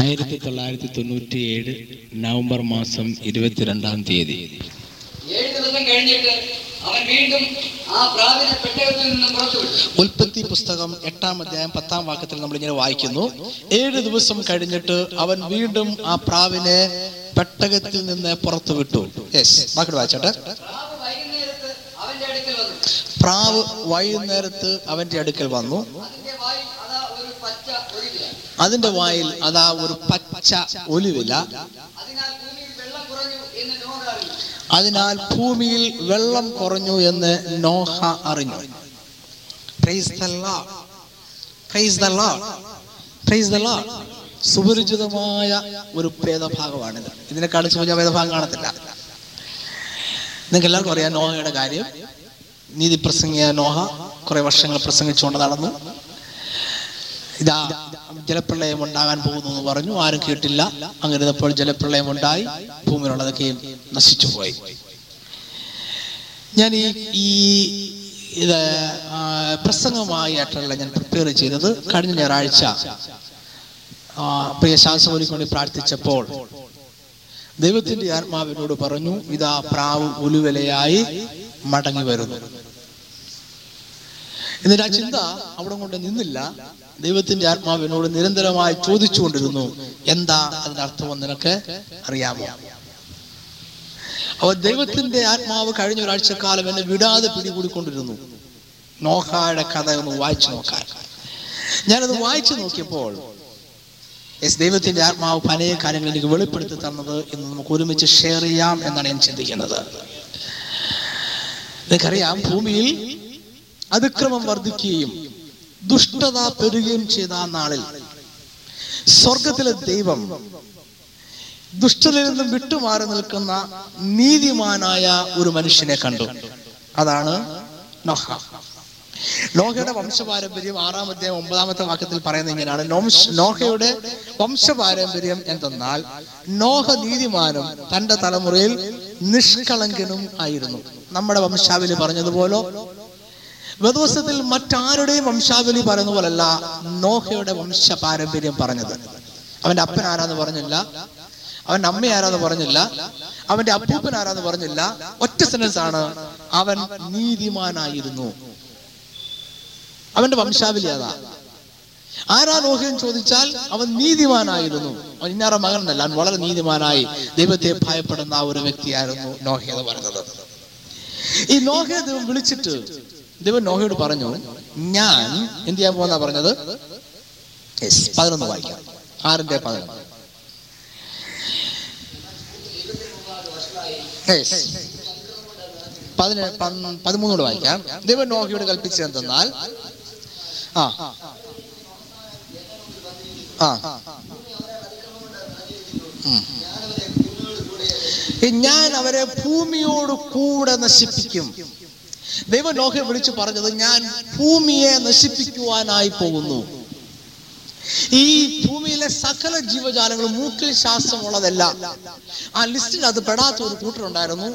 ആയിരത്തി തൊള്ളായിരത്തി തൊണ്ണൂറ്റി ഏഴ് നവംബർ മാസം ഇരുപത്തിരണ്ടാം തീയതി. ഏഴ് ദിവസം കഴിഞ്ഞിട്ട് അവൻ വീണ്ടും ആ പ്രാവിനെ പെട്ടകത്തിൽ നിന്ന് പുറത്തുവിട്ടു ഉൽപ്പത്തി പുസ്തകം എട്ടാം അധ്യായം പത്താം വാക്യത്തിൽ നമ്മൾ ഇങ്ങനെ വായിക്കുന്നു. ഏഴ് ദിവസം കഴിഞ്ഞിട്ട് അവൻ വീണ്ടും ആ പ്രാവിനെ പെട്ടകത്തിൽ നിന്ന് പുറത്തു വിട്ടു. യെസ് ബാക്കി വായിച്ചോട്ടെ പ്രാവ് വൈകുന്നേരത്ത് അവന്റെ അടുക്കൽ വന്നു പ്രാവ് വൈകുന്നേരത്ത് അവന്റെ അടുക്കൽ വന്നു അതിന്റെ വായിൽ അതാ ഒരു പച്ച ഒരിക്കല അതിന്റെ വായിൽ അതാ ഒരു പച്ച ഒലിവില. അതിനാൽ ഭൂമിയിൽ വെള്ളം കുറഞ്ഞു എന്ന് നോഹ അറിഞ്ഞു. സുപരിചിതമായ ഒരു ഭേദഭാഗമാണിത്. ഇതിനെ കാണിച്ചു ചോദിച്ച ഭേദഭാഗം കാണത്തില്ല. നിങ്ങൾക്ക് എല്ലാവർക്കും അറിയാം നോഹയുടെ കാര്യം. നീതി പ്രസംഗിയ നോഹ കുറെ വർഷങ്ങൾ പ്രസംഗിച്ചുകൊണ്ട് നടന്നു. ഇതാ ജലപ്രളയം ഉണ്ടാകാൻ പോകുന്നു എന്ന് പറഞ്ഞു. ആരും കേട്ടില്ല. അങ്ങനെ ഇതപ്പോൾ ജലപ്രളയം ഉണ്ടായി. ഭൂമിയിലുള്ളതൊക്കെയും നശിച്ചു പോയി. ഞാൻ ഈ ഈ ഇത് പ്രസംഗമായിട്ടല്ല ഞാൻ പ്രിപ്പയർ ചെയ്തത്. കഴിഞ്ഞ ഞായറാഴ്ച പ്രിയ ശാസ്ത്രി വേണ്ടി പ്രാർത്ഥിച്ചപ്പോൾ ദൈവത്തിന്റെ ആത്മാവിനോട് പറഞ്ഞു ഇതാ പ്രാവ് ഉലുവലയായി മടങ്ങി വരുന്നു. എന്നിട്ട് ആ ചിന്ത അവിടെ കൊണ്ട് നിന്നില്ല. ദൈവത്തിന്റെ ആത്മാവിനോട് നിരന്തരമായി ചോദിച്ചുകൊണ്ടിരുന്നു. എന്താ അതിന്റെ അർത്ഥം നിനക്ക് അറിയാമോ? അവ ദൈവത്തിന്റെ ആത്മാവ് കഴിഞ്ഞ ഒരാഴ്ചക്കാലം എന്നെ വിടാതെ പിടികൂടിക്കൊണ്ടിരുന്നു. നോഹായുടെ കഥ ഒന്ന് വായിച്ചു നോക്കാൻ ഞാനത് വായിച്ചു നോക്കിയപ്പോൾ എസ് ദൈവത്തിന്റെ ആത്മാവ് പല കാര്യങ്ങൾ എനിക്ക് വെളിപ്പെടുത്തി തന്നത് എന്ന് നമുക്ക് ഒരുമിച്ച് ഷെയർ ചെയ്യാം എന്നാണ് ഞാൻ ചിന്തിക്കുന്നത്. നിനക്കറിയാം ഭൂമിയിൽ അതിക്രമം വർദ്ധിക്കുകയും ദുഷ്ടത പെരുകയും ചെയ്ത ആ നാളിൽ സ്വർഗത്തിലെ ദൈവം ദുഷ്ടതയിൽ നിന്നും വിട്ടുമാറി നിൽക്കുന്ന നീതിമാനായ ഒരു മനുഷ്യനെ കണ്ടു. അതാണ് നോഹ. നോഹയുടെ വംശപാരമ്പര്യം ആറാം അധ്യായം ഒമ്പതാമത്തെ വാക്യത്തിൽ പറയുന്നത് ഇങ്ങനെയാണ്. നോഹയുടെ വംശപാരമ്പര്യം എന്തെന്നാൽ നോഹ നീതിമാനും തന്റെ തലമുറയിൽ നിഷ്കളങ്കനും ആയിരുന്നു. നമ്മുടെ വംശാവലി പറഞ്ഞതുപോലെ വേദവസ്തത്തിൽ മറ്റാരുടെയും വംശാവലി പറയുന്ന പോലല്ല നോഹയുടെ വംശ പാരമ്പര്യം പറഞ്ഞത്. അവന്റെ അപ്പൻ ആരാന്ന് പറഞ്ഞില്ല അവന്റെ അമ്മ ആരാന്ന് പറഞ്ഞില്ല അവന്റെ അപ്പൂപ്പൻ ആരാന്ന് പറഞ്ഞില്ല ഒറ്റ സെന്റൻസ് ആണ് അവൻ നീതിമാനായിരുന്നു. അവന്റെ വംശാവലി അതാ. ആരാ നോഹൻ ചോദിച്ചാൽ അവൻ നീതിമാനായിരുന്നു. അവൻ ഇന്നാറ മകനല്ല അവൻ വളരെ നീതിമാനായി. ദൈവത്തെ ഭയപ്പെടുന്ന ആ ഒരു വ്യക്തിയായിരുന്നു നോഹ എന്ന് പറഞ്ഞത് ഈ നോഹയെ ദൈവം വിളിച്ചിട്ട് ദൈവം നോഹയോട് പറഞ്ഞു ഞാൻ എന്ത് ചെയ്യാൻ പോകുന്ന പറഞ്ഞത്? പതിനൊന്ന് വായിക്കാം. ആറിന്റെ പതിനൊന്ന്. പതിന- പതിമൂന്നോട് വായിക്കാം. ദൈവം നോഹയോട് കൽപ്പിച്ചത് എന്തെന്നാൽ ആ ആ ഞാൻ അവരെ ഭൂമിയോട് കൂടെ നശിപ്പിക്കും. ദൈവം നോഹയെ വിളിച്ചു പറഞ്ഞത് ഞാൻ ഭൂമിയെ നശിപ്പിക്കുവാനായി പോകുന്നു. ഈ ഭൂമിയിലെ സകല ജീവജാലങ്ങളും മൂക്കിൽ ഉള്ളതല്ല ആ ലിസ്റ്റിൽ അത് പെടാത്ത ഒരു കൂട്ടരുണ്ടായിരുന്നു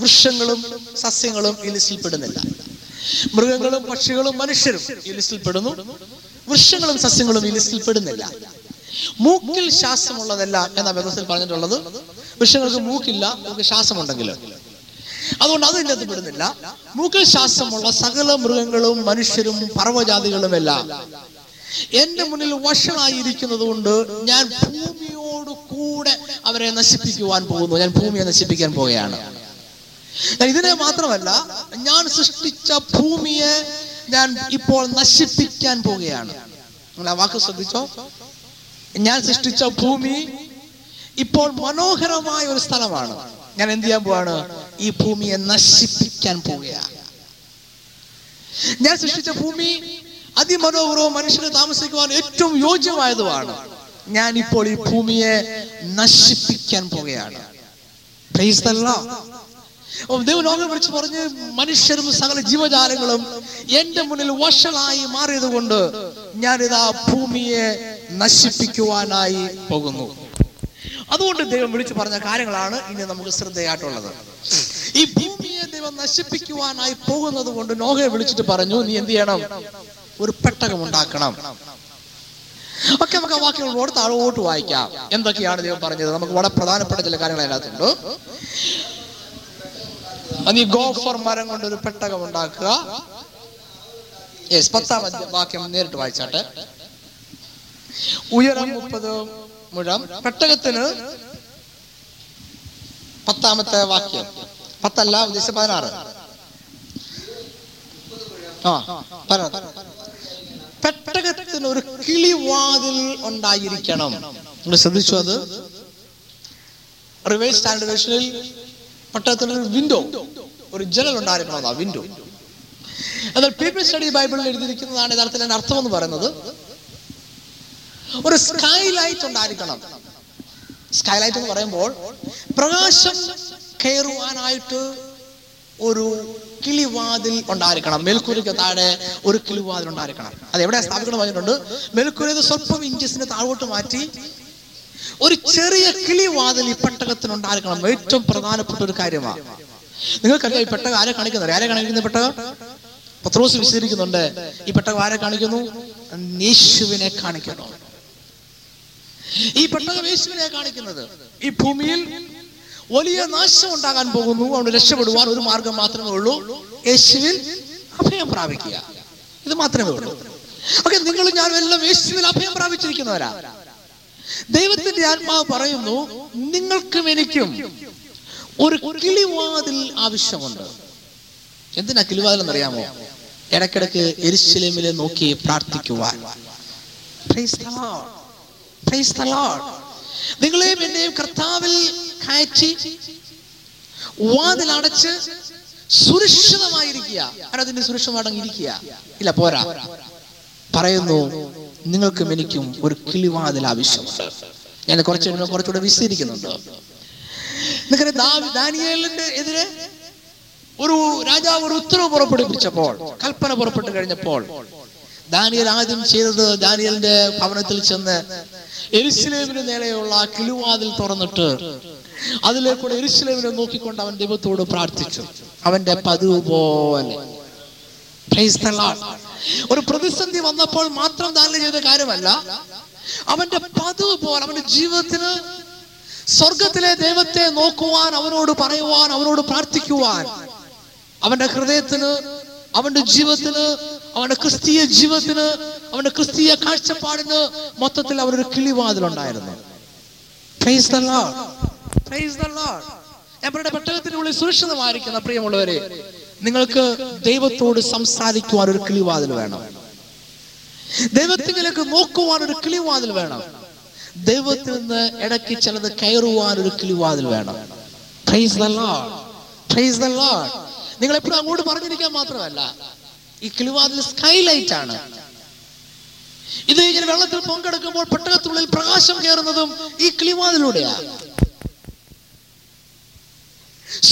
വൃക്ഷങ്ങളും സസ്യങ്ങളും ഈ ലിസ്റ്റിൽ പെടുന്നില്ല. മൃഗങ്ങളും പക്ഷികളും മനുഷ്യരും ഈ ലിസ്റ്റിൽ പെടുന്നു. വൃക്ഷങ്ങളും സസ്യങ്ങളും ഈ ലിസ്റ്റിൽ പെടുന്നില്ല. മൂക്കിൽ ശ്വാസമുള്ളതല്ല എന്ന വ്യവസ്ഥയിൽ പറഞ്ഞിട്ടുള്ളത്. വൃക്ഷങ്ങൾക്ക് മൂക്കില്ല നമുക്ക് ശ്വാസമുണ്ടെങ്കിൽ അതുകൊണ്ട് അതിന്റെ അത് പെടുന്നില്ല. മൂക്കിൽ ശ്വാസമുള്ള സകല മൃഗങ്ങളും മനുഷ്യരും പർവജാതികളും എല്ലാം എന്റെ മുന്നിൽ വഷളായിരിക്കുന്നത് കൊണ്ട് ഞാൻ ഭൂമിയോട് കൂടെ അവരെ നശിപ്പിക്കുവാൻ പോകുന്നു. ഞാൻ ഭൂമിയെ നശിപ്പിക്കാൻ പോവുകയാണ്. ഇതിനെ മാത്രമല്ല ഞാൻ സൃഷ്ടിച്ച ഭൂമിയെ ഞാൻ ഇപ്പോൾ നശിപ്പിക്കാൻ പോവുകയാണ്. നിങ്ങൾ ആ വാക്ക് ശ്രദ്ധിച്ചോ? ഞാൻ സൃഷ്ടിച്ച ഭൂമി ഇപ്പോൾ മനോഹരമായ ഒരു സ്ഥലമാണ്. ഞാൻ എന്ത് ചെയ്യാൻ പോവാണ്? ഈ ഭൂമിയെ നശിപ്പിക്കാൻ പോവുകയാണ്. ഞാൻ സൃഷ്ടിച്ച ഭൂമി അതിമനോഹരവും മനുഷ്യന് താമസിക്കുവാൻ ഏറ്റവും യോജ്യമായതുമാണ്. ഞാൻ ഇപ്പോൾ ഈ ഭൂമിയെ നശിപ്പിക്കാൻ പോവുകയാണ്. ദൈവലോകം വിളിച്ച് പറഞ്ഞ് മനുഷ്യരും സകല ജീവജാലങ്ങളും എന്റെ മുന്നിൽ വഷളായി മാറിയത് കൊണ്ട് ഞാനിതാ ഭൂമിയെ നശിപ്പിക്കുവാനായി പോകുന്നു. അതുകൊണ്ട് ദൈവം വിളിച്ചു പറഞ്ഞ കാര്യങ്ങളാണ് ഇനി നമുക്ക് ശ്രദ്ധയായിട്ടുള്ളത്. ഈ ഭൂമിയെ ദൈവം നശിപ്പിക്കുവാനായി പോകുന്നത് കൊണ്ട് നോഹയെ വിളിച്ചിട്ട് പറഞ്ഞു നീ എന്ത് ചെയ്യണം? ഒരു പെട്ടകം ഉണ്ടാക്കണം. ഒക്കെ നമുക്ക് ആ വാക്യങ്ങളോട് താഴോട്ട് വായിക്കാം. എന്തൊക്കെയാണ് ദൈവം പറഞ്ഞത്? നമുക്ക് വളരെ പ്രധാനപ്പെട്ട ചില കാര്യങ്ങൾ അതിനകത്തുണ്ട്. നീ ഗോഫർ മരം കൊണ്ട് ഒരു പെട്ടകം ഉണ്ടാക്കുക. പത്താം വാക്യം നേരിട്ട് വായിച്ചാട്ടെ. ഉയരം മുപ്പത് മുഴം. പെട്ടകത്തിന് പത്താമത്തെ വാക്യം. പത്തല്ല ഉദ്ദേശിച്ച പതിനാറ്. ആ പെട്ടകത്തിന് ഒരു കിളിവാതിൽ ഉണ്ടായിരിക്കണം. നിങ്ങൾ ശ്രദ്ധിച്ചു അത്? റിവേഴ്സ് സ്റ്റാൻഡേർഡ് വേർഷനിൽ പെട്ടകത്തിന് ഒരു വിൻഡോ ഒരു ജനൽ ഉണ്ടായിരിക്കണം ആ വിൻഡോ. എന്നാൽ പീപ്പിൾ സ്റ്റഡി ബൈബിളിൽ എഴുതിയിരിക്കുന്നതാണ് യഥാർത്ഥത്തിൽ അർത്ഥം എന്ന് പറയുന്നത് ഒരു സ്കൈ ലൈറ്റ് ഉണ്ടായിരിക്കണം. സ്കൈ ലൈറ്റ് എന്ന് പറയുമ്പോൾ പ്രകാശം കയറുവാനായിട്ട് ഒരു കിളിവാതിൽ ഉണ്ടായിരിക്കണം. മേൽക്കൂരയ്ക്ക് താഴെ ഒരു കിളിവാതിൽ ഉണ്ടായിരിക്കണം. അത് എവിടെ സ്ഥാപിക്കണം പറഞ്ഞിട്ടുണ്ട്? മേൽക്കൂരത് സ്വല്പം ഇഞ്ചസിന് താഴോട്ട് മാറ്റി ഒരു ചെറിയ കിളിവാതിൽ ഈ പെട്ടകത്തിന് ഉണ്ടായിരിക്കണം. ഏറ്റവും പ്രധാനപ്പെട്ട ഒരു കാര്യമാണ് നിങ്ങൾക്കറിയാം ഈ പെട്ടകം ആരെ കാണിക്കുന്നത്? ആരെ കാണിക്കുന്ന പെട്ടകം? പത്രോസ് വിശദീകരിക്കുന്നുണ്ട്. ഈ പെട്ടകം ആരെ കാണിക്കുന്നു? യേശുവിനെ കാണിക്കുന്നു. ഈ പെട്ടകം യേശുവിനെ കാണിക്കുന്നത്. ഈ ഭൂമിയിൽ വലിയ നാശം ഉണ്ടാകാൻ പോകുന്നു. അവിടെ രക്ഷപ്പെടുവാൻ ഒരു മാർഗം മാത്രമേ ഉള്ളൂ. യേശുവിൽ അഭയം പ്രാപിക്കുക. ഇത് മാത്രമേ ഉള്ളൂ. ഓക്കെ നിങ്ങൾ ഞാൻ എല്ലാം യേശുവിൽ അഭയം പ്രാപിച്ചിരിക്കുന്നവരാ. ദൈവത്തിന്റെ ആത്മാവ് പറയുന്നു നിങ്ങൾക്കും എനിക്കും ഒരു കിളിവാതിൽ ആവശ്യമുണ്ട്. എന്തിനാ കിളിവാതിൽ എന്നറിയാമോ? ഇടക്കിടക്ക് എരിശിലേമിലെ നോക്കി പ്രാർത്ഥിക്കുവാൻ. നിങ്ങളെയും എന്നെയും കർത്താവിൽ കയറ്റി വാതിൽ അടച്ച് സുരക്ഷിതമായിരിക്കുക. അതിന്റെ സുരക്ഷ അടങ്ങിയിരിക്കുക? ഇല്ല പോരാ. പറയുന്നു നിങ്ങൾക്കും എനിക്കും ഒരു കിളിവാതിൽ ആവശ്യമുണ്ട്. ഞാൻ കുറച്ച് കുറച്ചുകൂടെ വിസ്തരിക്കുന്നുണ്ട്. നിങ്ങളുടെ എതിരെ ഒരു രാജാവ് ഒരു ഉത്തരവ് പുറപ്പെടുവിച്ചപ്പോൾ കൽപ്പന പുറപ്പെട്ടു കഴിഞ്ഞപ്പോൾ ദാനിയൽ ആദ്യം ചെയ്തത് ദാനിയലിന്റെ ഭവനത്തിൽ ചെന്ന് എരിശിലേമിന് നേരെയുള്ള കിലുവാതിൽ തുറന്നിട്ട് അതിലേക്കൂടെ എരിശിലേമിനെ നോക്കിക്കൊണ്ട് അവൻ ദൈവത്തോട് പ്രാർത്ഥിച്ചു. അവന്റെ പതിവ് പോലെ. ഒരു പ്രതിസന്ധി വന്നപ്പോൾ മാത്രം ധാരണ ചെയ്ത കാര്യമല്ല. അവന്റെ പതിവ് പോലെ അവന്റെ ജീവിതത്തിന് സ്വർഗത്തിലെ ദൈവത്തെ നോക്കുവാൻ അവനോട് പറയുവാൻ അവനോട് പ്രാർത്ഥിക്കുവാൻ അവന്റെ ഹൃദയത്തിന് അവന്റെ ജീവിതത്തിന് അവന്റെ ക്രിസ്തീയ ജീവിതത്തിന് അവന്റെ ക്രിസ്തീയ കാഴ്ചപ്പാടിന് മൊത്തത്തിൽ അവനൊരു കിളിവാതിലുണ്ടായിരുന്നു. ഞാൻ പെട്ടകത്തിനുള്ളിൽ സുരക്ഷിതമായിരിക്കുന്ന പ്രിയമുള്ളവരെ നിങ്ങൾക്ക് ദൈവത്തോട് സംസാരിക്കുവാൻ ഒരു കിളിവാതിൽ വേണം. ദൈവത്തിലേക്ക് നോക്കുവാൻ ഒരു കിളിവാതിൽ വേണം. ദൈവത്തിൽ നിന്ന് ഇടയ്ക്ക് ചിലത് കയറുവാൻ ഒരു കിളിവാതിൽ വേണം. നിങ്ങൾ എപ്പോഴും അങ്ങോട്ട് പറഞ്ഞിരിക്കാൻ മാത്രമല്ല. ഈ കിളിവാതിൽ സ്കൈലൈറ്റ് ആണ്. ഇത് ഇങ്ങനെ വെള്ളത്തിൽ പൊങ്കെടുക്കുമ്പോൾ പെട്ടകത്തിനുള്ളിൽ പ്രകാശം കയറുന്നതും ഈ കിളിവാതിലൂടെയാണ്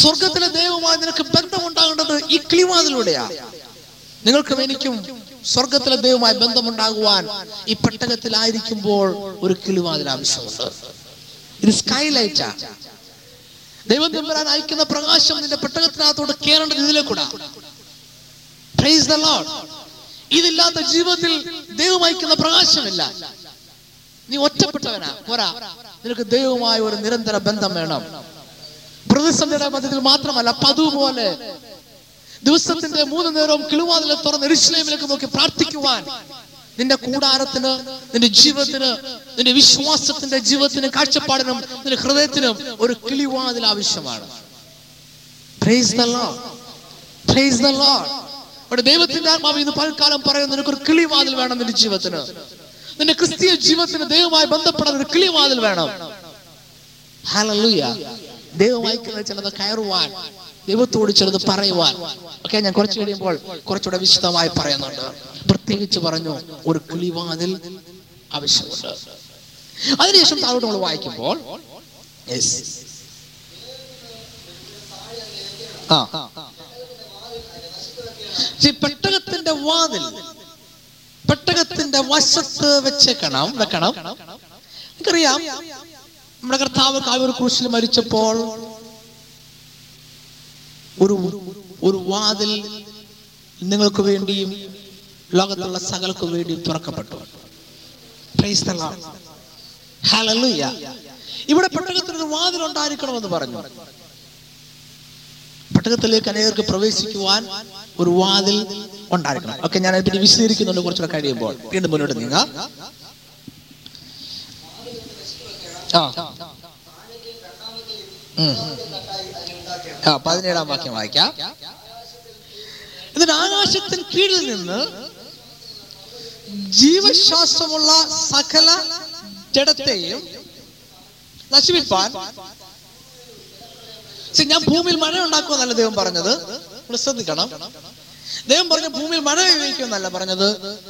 സ്വർഗത്തിലെ ദൈവമായി നിനക്ക് ബന്ധമുണ്ടാകേണ്ടത് ഈ കിളിവാതിലൂടെയാണ് നിങ്ങൾക്കും എനിക്കും സ്വർഗത്തിലെ ദൈവമായി ബന്ധമുണ്ടാകുവാൻ ഈ പെട്ടകത്തിലായിരിക്കുമ്പോൾ ഒരു കിളിവാതിൽ ആവശ്യമുണ്ട്. ഇത് സ്കൈലൈറ്റാ ദൈവം തമ്പുരാൻ അയക്കുന്ന പ്രകാശം നിന്റെ പെട്ടകത്തിനകത്തോട് കയറേണ്ടത് ഇതിലേക്കൂടാ. ഇതില്ലാത്ത ജീവിതത്തിൽ ദൈവം അയക്കുന്ന പ്രകാശമില്ല. നീ ഒറ്റപ്പെട്ടവനാ. പോരാ. നിനക്ക് ദൈവമായ ഒരു നിരന്തര ബന്ധം വേണം. പ്രതിസന്ധിയുടെ മധ്യത്തിൽ മാത്രമല്ല പതുപോലെ പോലെ ദിവസത്തിന്റെ മൂന്ന് നേരവും കിളുവാതിലെ തുറന്ന് എരിശ്ലേമിലേക്ക് നോക്കി പ്രാർത്ഥിക്കുവാൻ നിന്റെ കൂടാരത്തിന് നിന്റെ ജീവിതത്തിന് നിന്റെ വിശ്വാസത്തിന്റെ ജീവിതത്തിന് കാഴ്ചപ്പാടിനും നിന്റെ ഹൃദയത്തിനും ഒരു കിളിവാതിൽ ആവശ്യമാണ്. Lord. Praise the Lord. അവിടെ ദൈവത്തിന്റെ ആത്മാവ് ഇന്ന് പൽക്കാലം പറയുന്ന നിനക്കൊരു കിളിവാതിൽ വേണം നിന്റെ ജീവിതത്തിന്. നിന്റെ ക്രിസ്തീയ ജീവിതത്തിന് ദൈവമായി ബന്ധപ്പെടാൻ ഒരു കിളിവാതിൽ വേണം. ദൈവമായി ചിലത് കയറുവാൻ ദൈവത്തോട് ചിലത് പറയുവാൻ. ഒക്കെ ഞാൻ കുറച്ച് കഴിയുമ്പോൾ കുറച്ചുകൂടെ വിശദമായി പറയുന്നുണ്ട്. പ്രത്യേകിച്ച് പറഞ്ഞു ഒരു കിളിവാതിൽ ആവശ്യമുണ്ട്. അതിനുശേഷം താഴോട്ട് നമ്മൾ വായിക്കുമ്പോൾ. ആ. പെട്ടകത്തിന്റെ വാതിൽ പെട്ടകത്തിന്റെ വശത്ത് വെച്ചേക്കണം വെക്കണം. നമുക്കറിയാം നമ്മുടെ കർത്താവ് കാവൂർ ക്രൂശിൽ മരിച്ചപ്പോൾ ഒരു ഒരു വാതിൽ നിങ്ങൾക്ക് വേണ്ടിയും ലോകത്തുള്ള സകൽക്ക് വേണ്ടിയും തുറക്കപ്പെട്ടു. ഇവിടെ പെട്ടകത്തിനൊരു വാതിൽ ഉണ്ടായിരിക്കണമെന്ന് പറഞ്ഞു. പെട്ടകത്തിലേക്ക് അനേകർക്ക് പ്രവേശിക്കുവാൻ ഒരു വാതിൽ ഉണ്ടായിരിക്കണം. ഒക്കെ ഞാൻ അതിനെ വിശദീകരിക്കുന്നുണ്ട് കുറച്ചുകൂടെ കഴിയുമ്പോൾ. വീണ്ടും മുന്നോട്ട് നീങ്ങാം. ആ. ആ പതിനേഴാം വാക്യം വായിക്കാം. എന്നിട്ട് ആകാശത്തിന് കീഴിൽ നിന്ന് ജീവശ്വാസമുള്ള സകല ജഡത്തെയും നശിപ്പിപ്പാൻ See, ഞാൻ ഭൂമിയിൽ മഴ ഉണ്ടാക്കുമെന്നല്ല ദൈവം പറഞ്ഞത്. ശ്രദ്ധിക്കണം. ദൈവം പറഞ്ഞ ഭൂമിയിൽ മഴ പെയ്യിക്കുമെന്നല്ല പറഞ്ഞത്.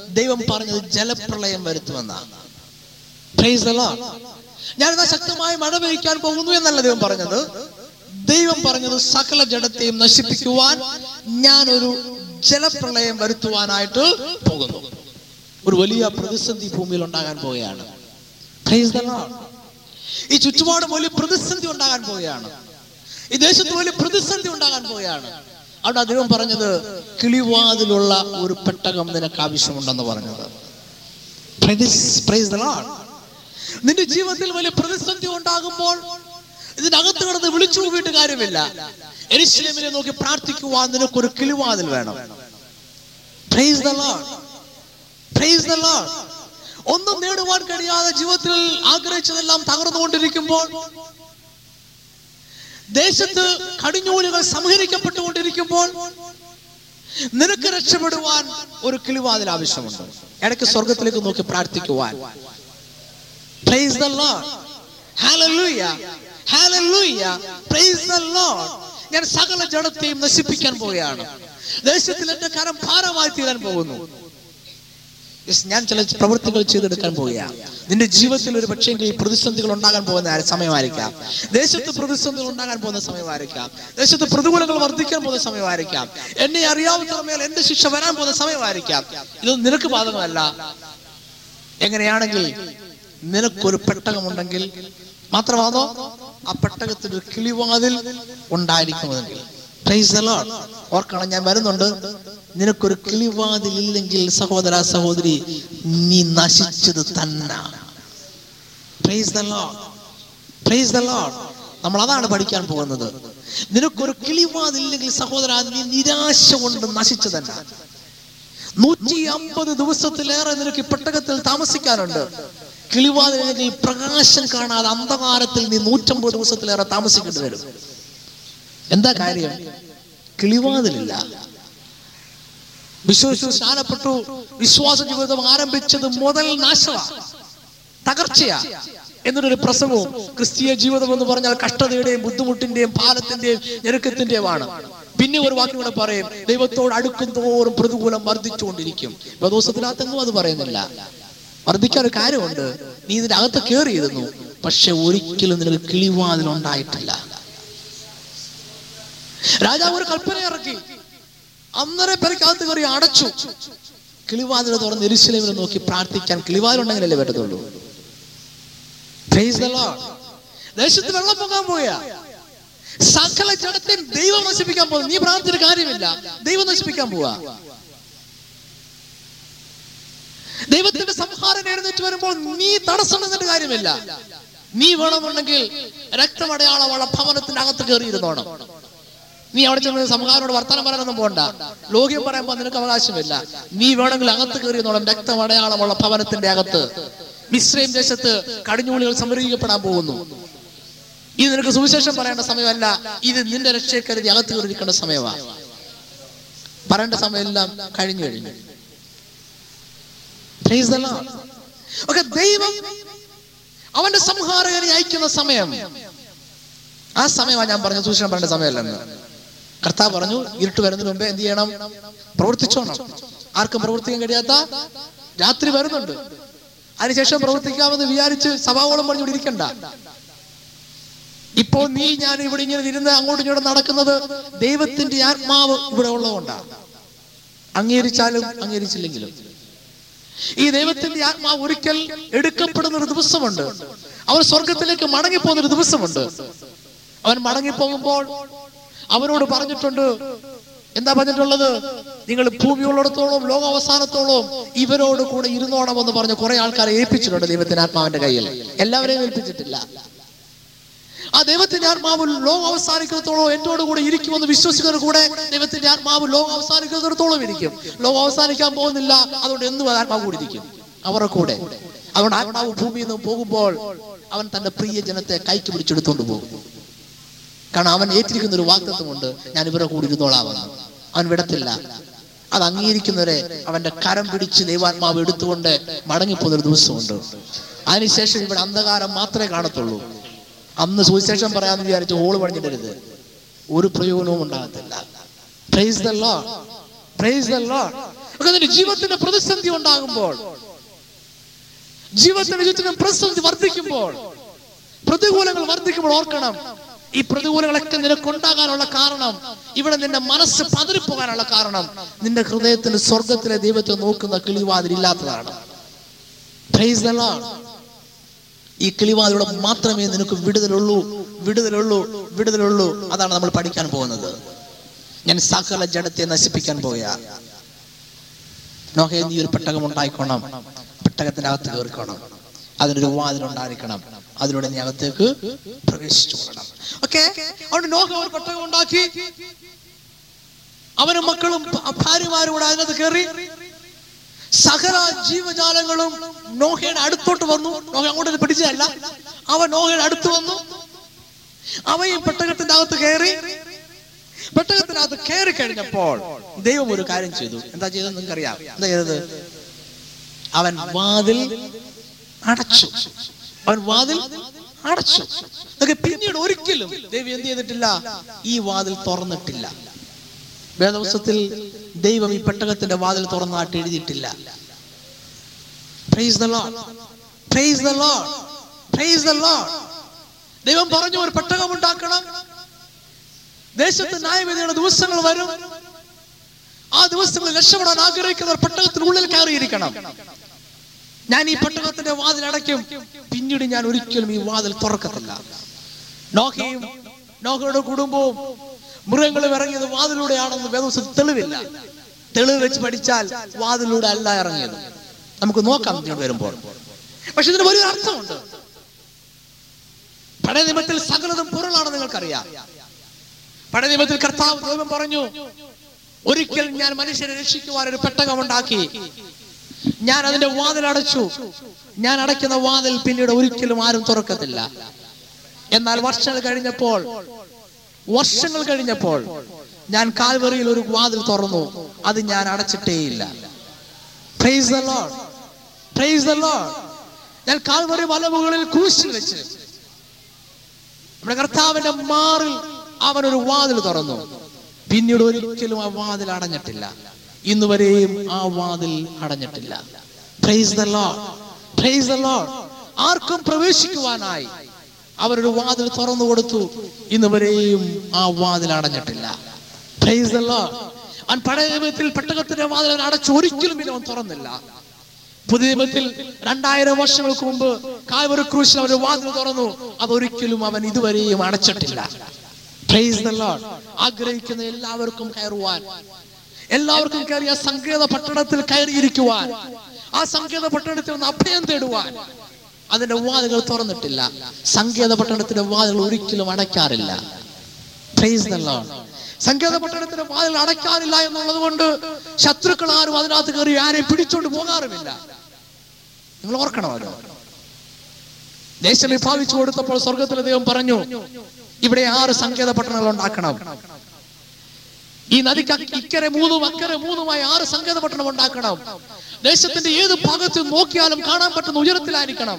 ദൈവം പറഞ്ഞത് ജലപ്രളയം വരുത്തുമെന്നാണ് ഞാൻ എന്നാ ശക്തമായ ഞാനിതാ ശക്തമായി മഴ പെയ്യിക്കാൻ പോകുന്നു എന്നല്ല ദൈവം പറഞ്ഞത്. ദൈവം പറഞ്ഞത് സകല ജഡത്തെയും നശിപ്പിക്കുവാൻ ഞാൻ ഒരു ജലപ്രളയം വരുത്തുവാനായിട്ട് പോകുന്നു. ഒരു വലിയ പ്രതിസന്ധി ഭൂമിയിൽ ഉണ്ടാകാൻ പോവുകയാണ്. ഈ ചുറ്റുപാടും വലിയ പ്രതിസന്ധി ഉണ്ടാകാൻ പോവുകയാണ്. ഈ ദേശത്ത് വലിയ പ്രതിസന്ധി ഉണ്ടാകാൻ പോവുകയാണ്. അവിടെ അദ്ദേഹം പറഞ്ഞത് കിളിവാതിലുള്ള ഒരു പെട്ടകം നിനക്ക് ആവശ്യമുണ്ടെന്ന് പറഞ്ഞത്. നിന്റെ ജീവിതത്തിൽ വലിയ പ്രതിസന്ധി ഉണ്ടാകുമ്പോൾ ഇതിനകത്ത് കിടന്ന് വിളിച്ചു കൂവിയിട്ട് കാര്യമില്ല. എരിശ്ലേമിനെ നോക്കി പ്രാർത്ഥിക്കുവാൻ നിനക്കൊരു കിളിവാതിൽ വേണം. ഒന്നും നേടുവാൻ കഴിയാതെ ജീവിതത്തിൽ ആഗ്രഹിച്ചതെല്ലാം തകർന്നുകൊണ്ടിരിക്കുമ്പോൾ ദേശത്ത് കടിഞ്ഞൂലുകൾ സംഹരിക്കപ്പെട്ടുകൊണ്ടിരിക്കുമ്പോൾ നിനക്ക് രക്ഷപ്പെടുവാൻ ഒരു കിളിവാതിൽ ആവശ്യമുണ്ട് ഇടയ്ക്ക് സ്വർഗത്തിലേക്ക് നോക്കി പ്രാർത്ഥിക്കുവാൻ. Hallelujah. Praise the Lord. ഞാൻ സകല ജഡത്തെയും നശിപ്പിക്കാൻ പോവുകയാണ് ദേശത്തിൽ എന്റെ കരം ഭാരമായി തീരാൻ പോകുന്നു ഞാൻ ചില പ്രവൃത്തികൾ ചെയ്തെടുക്കാൻ പോവുകയാണ് നിന്റെ ജീവിതത്തിൽ ഒരു പക്ഷേങ്കിൽ പ്രതിസന്ധികൾ ഉണ്ടാകാൻ പോകുന്ന സമയമായിരിക്കാം. ദേശത്ത് പ്രതിസന്ധികൾ ഉണ്ടാകാൻ പോകുന്ന സമയമായിരിക്കാം. ദേശത്ത് പ്രതികൂലങ്ങൾ വർദ്ധിക്കാൻ പോകുന്ന സമയമായിരിക്കാം. എന്നെ അറിയാവുന്ന മേൽ എന്റെ ശിക്ഷ വരാൻ പോകുന്ന സമയമായിരിക്കാം. ഇത് നിനക്ക് ബാധകമല്ല. എങ്ങനെയാണെങ്കിൽ നിനക്കൊരു പെട്ടകമുണ്ടെങ്കിൽ മാത്രമാണോ? ആ പെട്ടകത്തിൽ ഒരു കിളിവാതിൽ ഉണ്ടായിരിക്കുമെങ്കിൽ. ഓർക്കണം ഞാൻ വരുന്നുണ്ട്. നിനക്കൊരു കിളിവാതിൽ ഇല്ലെങ്കിൽ സഹോദര സഹോദരി നീ നശിച്ചത് തന്നെ. നമ്മൾ അതാണ് പഠിക്കാൻ പോകുന്നത്. നിനക്കൊരു കിളിവാതിൽ ഇല്ലെങ്കിൽ സഹോദര നീ നിരാശ കൊണ്ട് നശിച്ചു തന്നെ. നൂറ്റി അമ്പത് ദിവസത്തിലേറെ നിനക്ക് പെട്ടകത്തിൽ താമസിക്കാനുണ്ട്. ഈ പ്രകാശം കാണാതെ അന്ധകാരത്തിൽ നീ നൂറ്റമ്പത് ദിവസത്തിലേറെ താമസിക്കേണ്ടി വരും. എന്താ കാര്യം? കിളിവാതിലില്ല. വിശ്വസിച്ചു സ്നാനപ്പെട്ടു വിശ്വാസ ജീവിതം ആരംഭിച്ചത് മുതൽ നാശവ തകർച്ചയാ എന്നൊരു പ്രസംഗവും ക്രിസ്തീയ ജീവിതം എന്ന് പറഞ്ഞാൽ കഷ്ടതയുടെയും ബുദ്ധിമുട്ടിന്റെയും ഭാരത്തിന്റെയും ഞെരുക്കത്തിന്റെയുമാണ്. പിന്നെ ഒരു വാക്കി കൂടെ പറയും. ദൈവത്തോട് അടുക്കും തോറും പ്രതികൂലം വർദ്ധിച്ചുകൊണ്ടിരിക്കും. ദിവസത്തിനകത്തെങ്ങും അത് പറയുന്നില്ല. വർദ്ധിക്കാൻ ഒരു കാര്യമുണ്ട്. നീ ഇതിന്റെ അകത്ത് കയറിയിരുന്നു പക്ഷെ ഒരിക്കലും നിനക്ക് കിളിവാതിൽ ഉണ്ടായിട്ടില്ല രാജാവ് ഒരു കൽപ്പന ഇറക്കി അന്നേരം പെരക്കകത്ത് കയറി അടച്ചു. കിളിവാതിൽ തുറന്ന് എരിശിലേമിനെ നോക്കി പ്രാർത്ഥിക്കാൻ കിളിവാതിലുണ്ടെങ്കിലല്ലേ പറ്റത്തുള്ളൂ. ദേശത്ത് വെള്ളം പോകാൻ പോയാ സകല ജഡത്തെയും ദൈവം നശിപ്പിക്കാൻ പോകും നീ പ്രാർത്ഥിച്ചിട്ട് കാര്യമില്ല. ദൈവം നശിപ്പിക്കാൻ പോവാ ദൈവത്തിന്റെ സംഹാരം എഴുന്നേറ്റ് വരുമ്പോൾ നീ തടസ്സം നിന്നിട്ട് കാര്യമില്ല. നീ വേണമെന്നുണ്ടെങ്കിൽ രക്തമടയാളമുള്ള ഭവനത്തിന്റെ അകത്ത് കയറിയിരുന്നോണം. നീ അവിടെ ചെന്ന് സമൂഹാരോട് വർത്തമാനം പറയാനൊന്നും പോണ്ട. ലോകം പറയുമ്പോ നിനക്ക് അവകാശമില്ല. നീ വേണമെങ്കിൽ അകത്ത് കയറിയെന്നോളം രക്തമടയാളമുള്ള ഭവനത്തിന്റെ അകത്ത്. മിശ്രയും ദേശത്ത് കടിഞ്ഞൂളികൾ സംരക്ഷിക്കപ്പെടാൻ പോകുന്നു. ഇത് നിനക്ക് സുവിശേഷം പറയേണ്ട സമയമല്ല. ഇത് നിന്റെ രക്ഷയെ കരുതി അകത്ത് കയറിയിരിക്കേണ്ട സമയമാണ് പറയേണ്ട സമയമെല്ലാം കഴിഞ്ഞു കഴിഞ്ഞു. Okay, ദൈവം അവന്റെ സംഹാരകനെ അയക്കുന്ന സമയം. ആ സമയമാണ് ഞാൻ പറഞ്ഞ സൂചന പറഞ്ഞ സമയമല്ലെന്ന്. കർത്താവ് പറഞ്ഞു ഇരുട്ട് വരുന്നതിന് മുമ്പേ എന്ത് ചെയ്യണം? പ്രവർത്തിച്ചോണം. ആർക്കും പ്രവർത്തിക്കാൻ കഴിയാത്ത രാത്രി വരുന്നുണ്ട്. അതിനുശേഷം പ്രവർത്തിക്കാമെന്ന് വിചാരിച്ച് സഭാവോളം പറഞ്ഞു ഇരിക്കണ്ട. ഇപ്പോൾ നീ ഞാൻ ഇവിടെ ഇങ്ങനെ ഇരുന്ന് അങ്ങോട്ടും ഇങ്ങോട്ടും നടക്കുന്നത് ദൈവത്തിന്റെ ആത്മാവ് ഇവിടെ ഉള്ളതുകൊണ്ടാണ് അംഗീകരിച്ചാലും അംഗീകരിച്ചില്ലെങ്കിലും. ഈ ദൈവത്തിന്റെ ആത്മാവ് ഒരിക്കൽ എടുക്കപ്പെടുന്ന ഒരു ദിവസമുണ്ട്. അവൻ സ്വർഗത്തിലേക്ക് മടങ്ങിപ്പോകുന്ന ഒരു ദിവസമുണ്ട്. അവൻ മടങ്ങിപ്പോകുമ്പോൾ അവനോട് പറഞ്ഞിട്ടുണ്ട്. എന്താ പറഞ്ഞിട്ടുള്ളത്? നിങ്ങൾ ഭൂമിയുള്ളിടത്തോളം ലോകാവസാനത്തോളം ഇവരോട് കൂടെ ഇരുന്നോണമെന്ന് പറഞ്ഞ് കുറെ ആൾക്കാരെ ഏൽപ്പിച്ചിട്ടുണ്ട് ദൈവത്തിന്റെ ആത്മാവിന്റെ കയ്യിൽ. എല്ലാവരെയും ഏൽപ്പിച്ചിട്ടില്ല. ആ ദൈവത്തിന്റെ ആത്മാവ് ലോകം അവസാനിക്കുന്നിടത്തോളം എന്നോട് കൂടെ ഇരിക്കുമെന്ന് വിശ്വസിക്കുന്നവർ കൂടെ ദൈവത്തിന്റെ ആത്മാവ് ലോകം അവസാനിക്കുന്നിടത്തോളം ഇരിക്കും. ലോകം അവസാനിക്കാൻ പോകുന്നില്ല അതുകൊണ്ട് എന്നും ആത്മാവ് കൂടി ഇരിക്കും. അവരുടെ കൂടെ. അതുകൊണ്ട് ആത്മാവ് ഭൂമിയിൽ നിന്ന് പോകുമ്പോൾ അവൻ തന്റെ പ്രിയ ജനത്തെ കൈക്ക് പിടിച്ചെടുത്തോണ്ട് പോകും. കാരണം അവൻ ഏറ്റിരിക്കുന്ന ഒരു വാക്തത്വമുണ്ട് ഞാൻ ഇവരുടെ കൂടി ഇരുന്നോളാമെന്ന് അവൻ വിടത്തില്ല. അത് അംഗീകരിക്കുന്നവരെ അവന്റെ കരം പിടിച്ച് ദൈവാത്മാവ് എടുത്തുകൊണ്ട് മടങ്ങിപ്പോകുന്ന ഒരു ദിവസമുണ്ട്. അതിനുശേഷം ഇവിടെ അന്ധകാരം മാത്രമേ കാണത്തുള്ളൂ. അന്ന് സുവിശേഷം പറയാന്ന് വിചാരിച്ച് ഹോൾ പണിഞ്ഞിടരുത്. ഒരു പ്രയോജനവും ഉണ്ടാകത്തില്ല. പ്രൈസ് പ്രൈസ് ജീവിതത്തിന്റെ പ്രതിസന്ധി ഉണ്ടാകുമ്പോൾ ജീവിതത്തിന്റെ ചുറ്റിനും പ്രതിസന്ധി വർദ്ധിക്കുമ്പോൾ പ്രതികൂലങ്ങൾ വർദ്ധിക്കുമ്പോൾ ഓർക്കണം. ഈ പ്രതികൂലങ്ങളൊക്കെ നിനക്കുണ്ടാകാനുള്ള കാരണം ഇവിടെ നിന്റെ മനസ്സ് പതറിപ്പോകാനുള്ള കാരണം നിന്റെ ഹൃദയത്തിന് സ്വർഗത്തിലെ ദൈവത്തെ നോക്കുന്ന കിളിവാതിലില്ലാത്തതാണ്. ഈ കിളിവാതിലൂടെ മാത്രമേ നിനക്ക് വിടുതലുള്ളൂ വിടുതലുള്ളൂ വിടുതലുള്ളൂ. അതാണ് നമ്മൾ പഠിക്കാൻ പോകുന്നത്. ഞാൻ സകല ജഡത്തെ നശിപ്പിക്കാൻ പോയ നോഹേ നീ ഒരു പെട്ടകം ഉണ്ടായിക്കോണം. പെട്ടകത്തിന്റെ അകത്ത് കയറിക്കോണം. അതിനൊരു വാതിലുണ്ടായിരിക്കണം അതിലൂടെ നീ അകത്തേക്ക് പ്രവേശിച്ചു ഉണ്ടാക്കി. അവനും മക്കളും ഭാര്യമാരും കൂടെ അതിനകത്ത് കയറി. സകല ജീവജാലങ്ങളും നോഹയുടെ അടുത്തോട്ട് വന്നു. നോഹ അങ്ങോട്ട് പിടിച്ചതല്ല. അവ നോഹയുടെ അടുത്ത് വന്നു. അവയും പെട്ടകത്തിന്റെ അകത്ത് കയറി. പെട്ടകത്തിനകത്ത് കയറി കഴിഞ്ഞപ്പോൾ ദൈവം ഒരു കാര്യം ചെയ്തു. എന്താ ചെയ്തത് നിങ്ങൾക്ക് അറിയാം എന്താ ചെയ്തത്? അവൻ വാതിൽ അടച്ചു. അവൻ വാതിൽ അടച്ചു. പിന്നീട് ഒരിക്കലും ദൈവം എന്ത് ചെയ്തിട്ടില്ല? ഈ വാതിൽ തുറന്നിട്ടില്ല. വേദവസത്തിൽ ദൈവം ഈ പെട്ടകത്തിന്റെ വാതിൽ തുറന്നാട്ട് എഴുതിയിട്ടില്ല. ദൈവം പറഞ്ഞു ഒരു പെട്ടകം ഉണ്ടാക്കണം. ദേശത്ത് ന്യായവിധിയുടെ ദിവസങ്ങൾ വരും. ആ ദിവസങ്ങളിൽ രക്ഷപ്പെടാൻ ആഗ്രഹിക്കുന്നവർ പെട്ടകത്തിനുള്ളിൽ കയറിയിരിക്കണം. ഞാൻ ഈ പെട്ടകത്തിന്റെ വാതിൽ അടയ്ക്കും. പിന്നീട് ഞാൻ ഒരിക്കലും ഈ വാതിൽ തുറക്കത്തില്ല. നോഹയും നോഹയുടെ കുടുംബവും മൃഗങ്ങളും ഇറങ്ങിയത് വാതിലൂടെയാണെന്ന് വേദവസത്തിൽ തെളിവില്ല. തെളിവ് വെച്ച് പഠിച്ചാൽ വാതിലൂടെ അല്ല ഇറങ്ങിയത്. നമുക്ക് നോക്കാം ഇങ്ങോട്ട് വരുമ്പോൾ. പക്ഷെ ഇതിന് വലിയൊരു അർത്ഥമുണ്ട്. പഴയ നിയമത്തിൽ സകലതും പൊരുളാണ് നിങ്ങൾക്കറിയാം. പഴയ കർത്താവ് ദൈവം പറഞ്ഞു ഒരിക്കൽ ഞാൻ മനുഷ്യരെ രക്ഷിക്കുവാൻ ഒരു പെട്ടകം ഉണ്ടാക്കി ഞാൻ അതിന്റെ വാതിൽ അടച്ചു. ഞാൻ അടയ്ക്കുന്ന വാതിൽ പിന്നീട് ഒരിക്കലും ആരും തുറക്കത്തില്ല. എന്നാൽ വർഷങ്ങൾ കഴിഞ്ഞപ്പോൾ വർഷങ്ങൾ കഴിഞ്ഞപ്പോൾ ഞാൻ കാൽവറിയിൽ ഒരു വാതിൽ തുറന്നു. അത് ഞാൻ അടച്ചിട്ടേയില്ല. ഞാൻ കാൽവറി വലവുകളിൽ കൂശി വെച്ച് നമ്മുടെ കർത്താവിന്റെ മാറിൽ അവനൊരു വാതിൽ തുറന്നു. പിന്നീട് ഒരിക്കലും ആ വാതിൽ അടഞ്ഞിട്ടില്ല. ഇന്ന് വരെയും ആ വാതിൽ അടഞ്ഞിട്ടില്ല ആർക്കും പ്രവേശിക്കുവാനായി അവരുടെ വാതിൽ തുറന്നു കൊടുത്തു. ഇന്ന് വരെയും ആ വാതിൽ അടഞ്ഞിട്ടില്ല. പഴയത്തിൽ പെട്ടകത്തിന്റെ വാതിൽ അവൻ അടച്ചു ഒരിക്കലും ഇനി അവൻ തുറന്നില്ല. പുതിയ നിയമത്തിൽ രണ്ടായിരം വർഷങ്ങൾക്ക് മുമ്പ് കായവര ക്രൂശിൽ അവർ വാതിൽ തുറന്നു. അതൊരിക്കലും അവൻ ഇതുവരെയും അടച്ചിട്ടില്ല. ആഗ്രഹിക്കുന്ന എല്ലാവർക്കും കയറുവാൻ എല്ലാവർക്കും കയറി ആ സങ്കേത പട്ടണത്തിൽ കയറിയിരിക്കുവാൻ. ആ സങ്കേത പട്ടണത്തിൽ നിന്ന് അഭയം തേടുവാൻ. അതിന്റെ വാതുകൾ തുറന്നിട്ടില്ല. സങ്കേത പട്ടണത്തിന്റെ വാതുകൾ ഒരിക്കലും അടയ്ക്കാറില്ല. സങ്കേത പട്ടണത്തിന്റെ വാതിൽ അടയ്ക്കാറില്ല എന്നുള്ളത് കൊണ്ട് ശത്രുക്കൾ ആരും അതിനകത്ത് കയറി ആരെയും പിടിച്ചോണ്ട് പോകാറുമില്ല. നിങ്ങൾ ഓർക്കണം അത്? ദേശം വിഭാവിച്ചു കൊടുത്തപ്പോൾ സ്വർഗത്തിൽ ദൈവം പറഞ്ഞു ഇവിടെ ആറ് സങ്കേത പട്ടണങ്ങൾ ഉണ്ടാക്കണം. ഈ നദിക്ക് ഇക്കരെ മൂന്നും അക്കരെ മൂന്നുമായി ആറ് സങ്കേത പട്ടണം ഉണ്ടാക്കണം. ദേശത്തിന്റെ ഏത് ഭാഗത്ത് നോക്കിയാലും കാണാൻ പറ്റുന്ന ഉയരത്തിലായിരിക്കണം.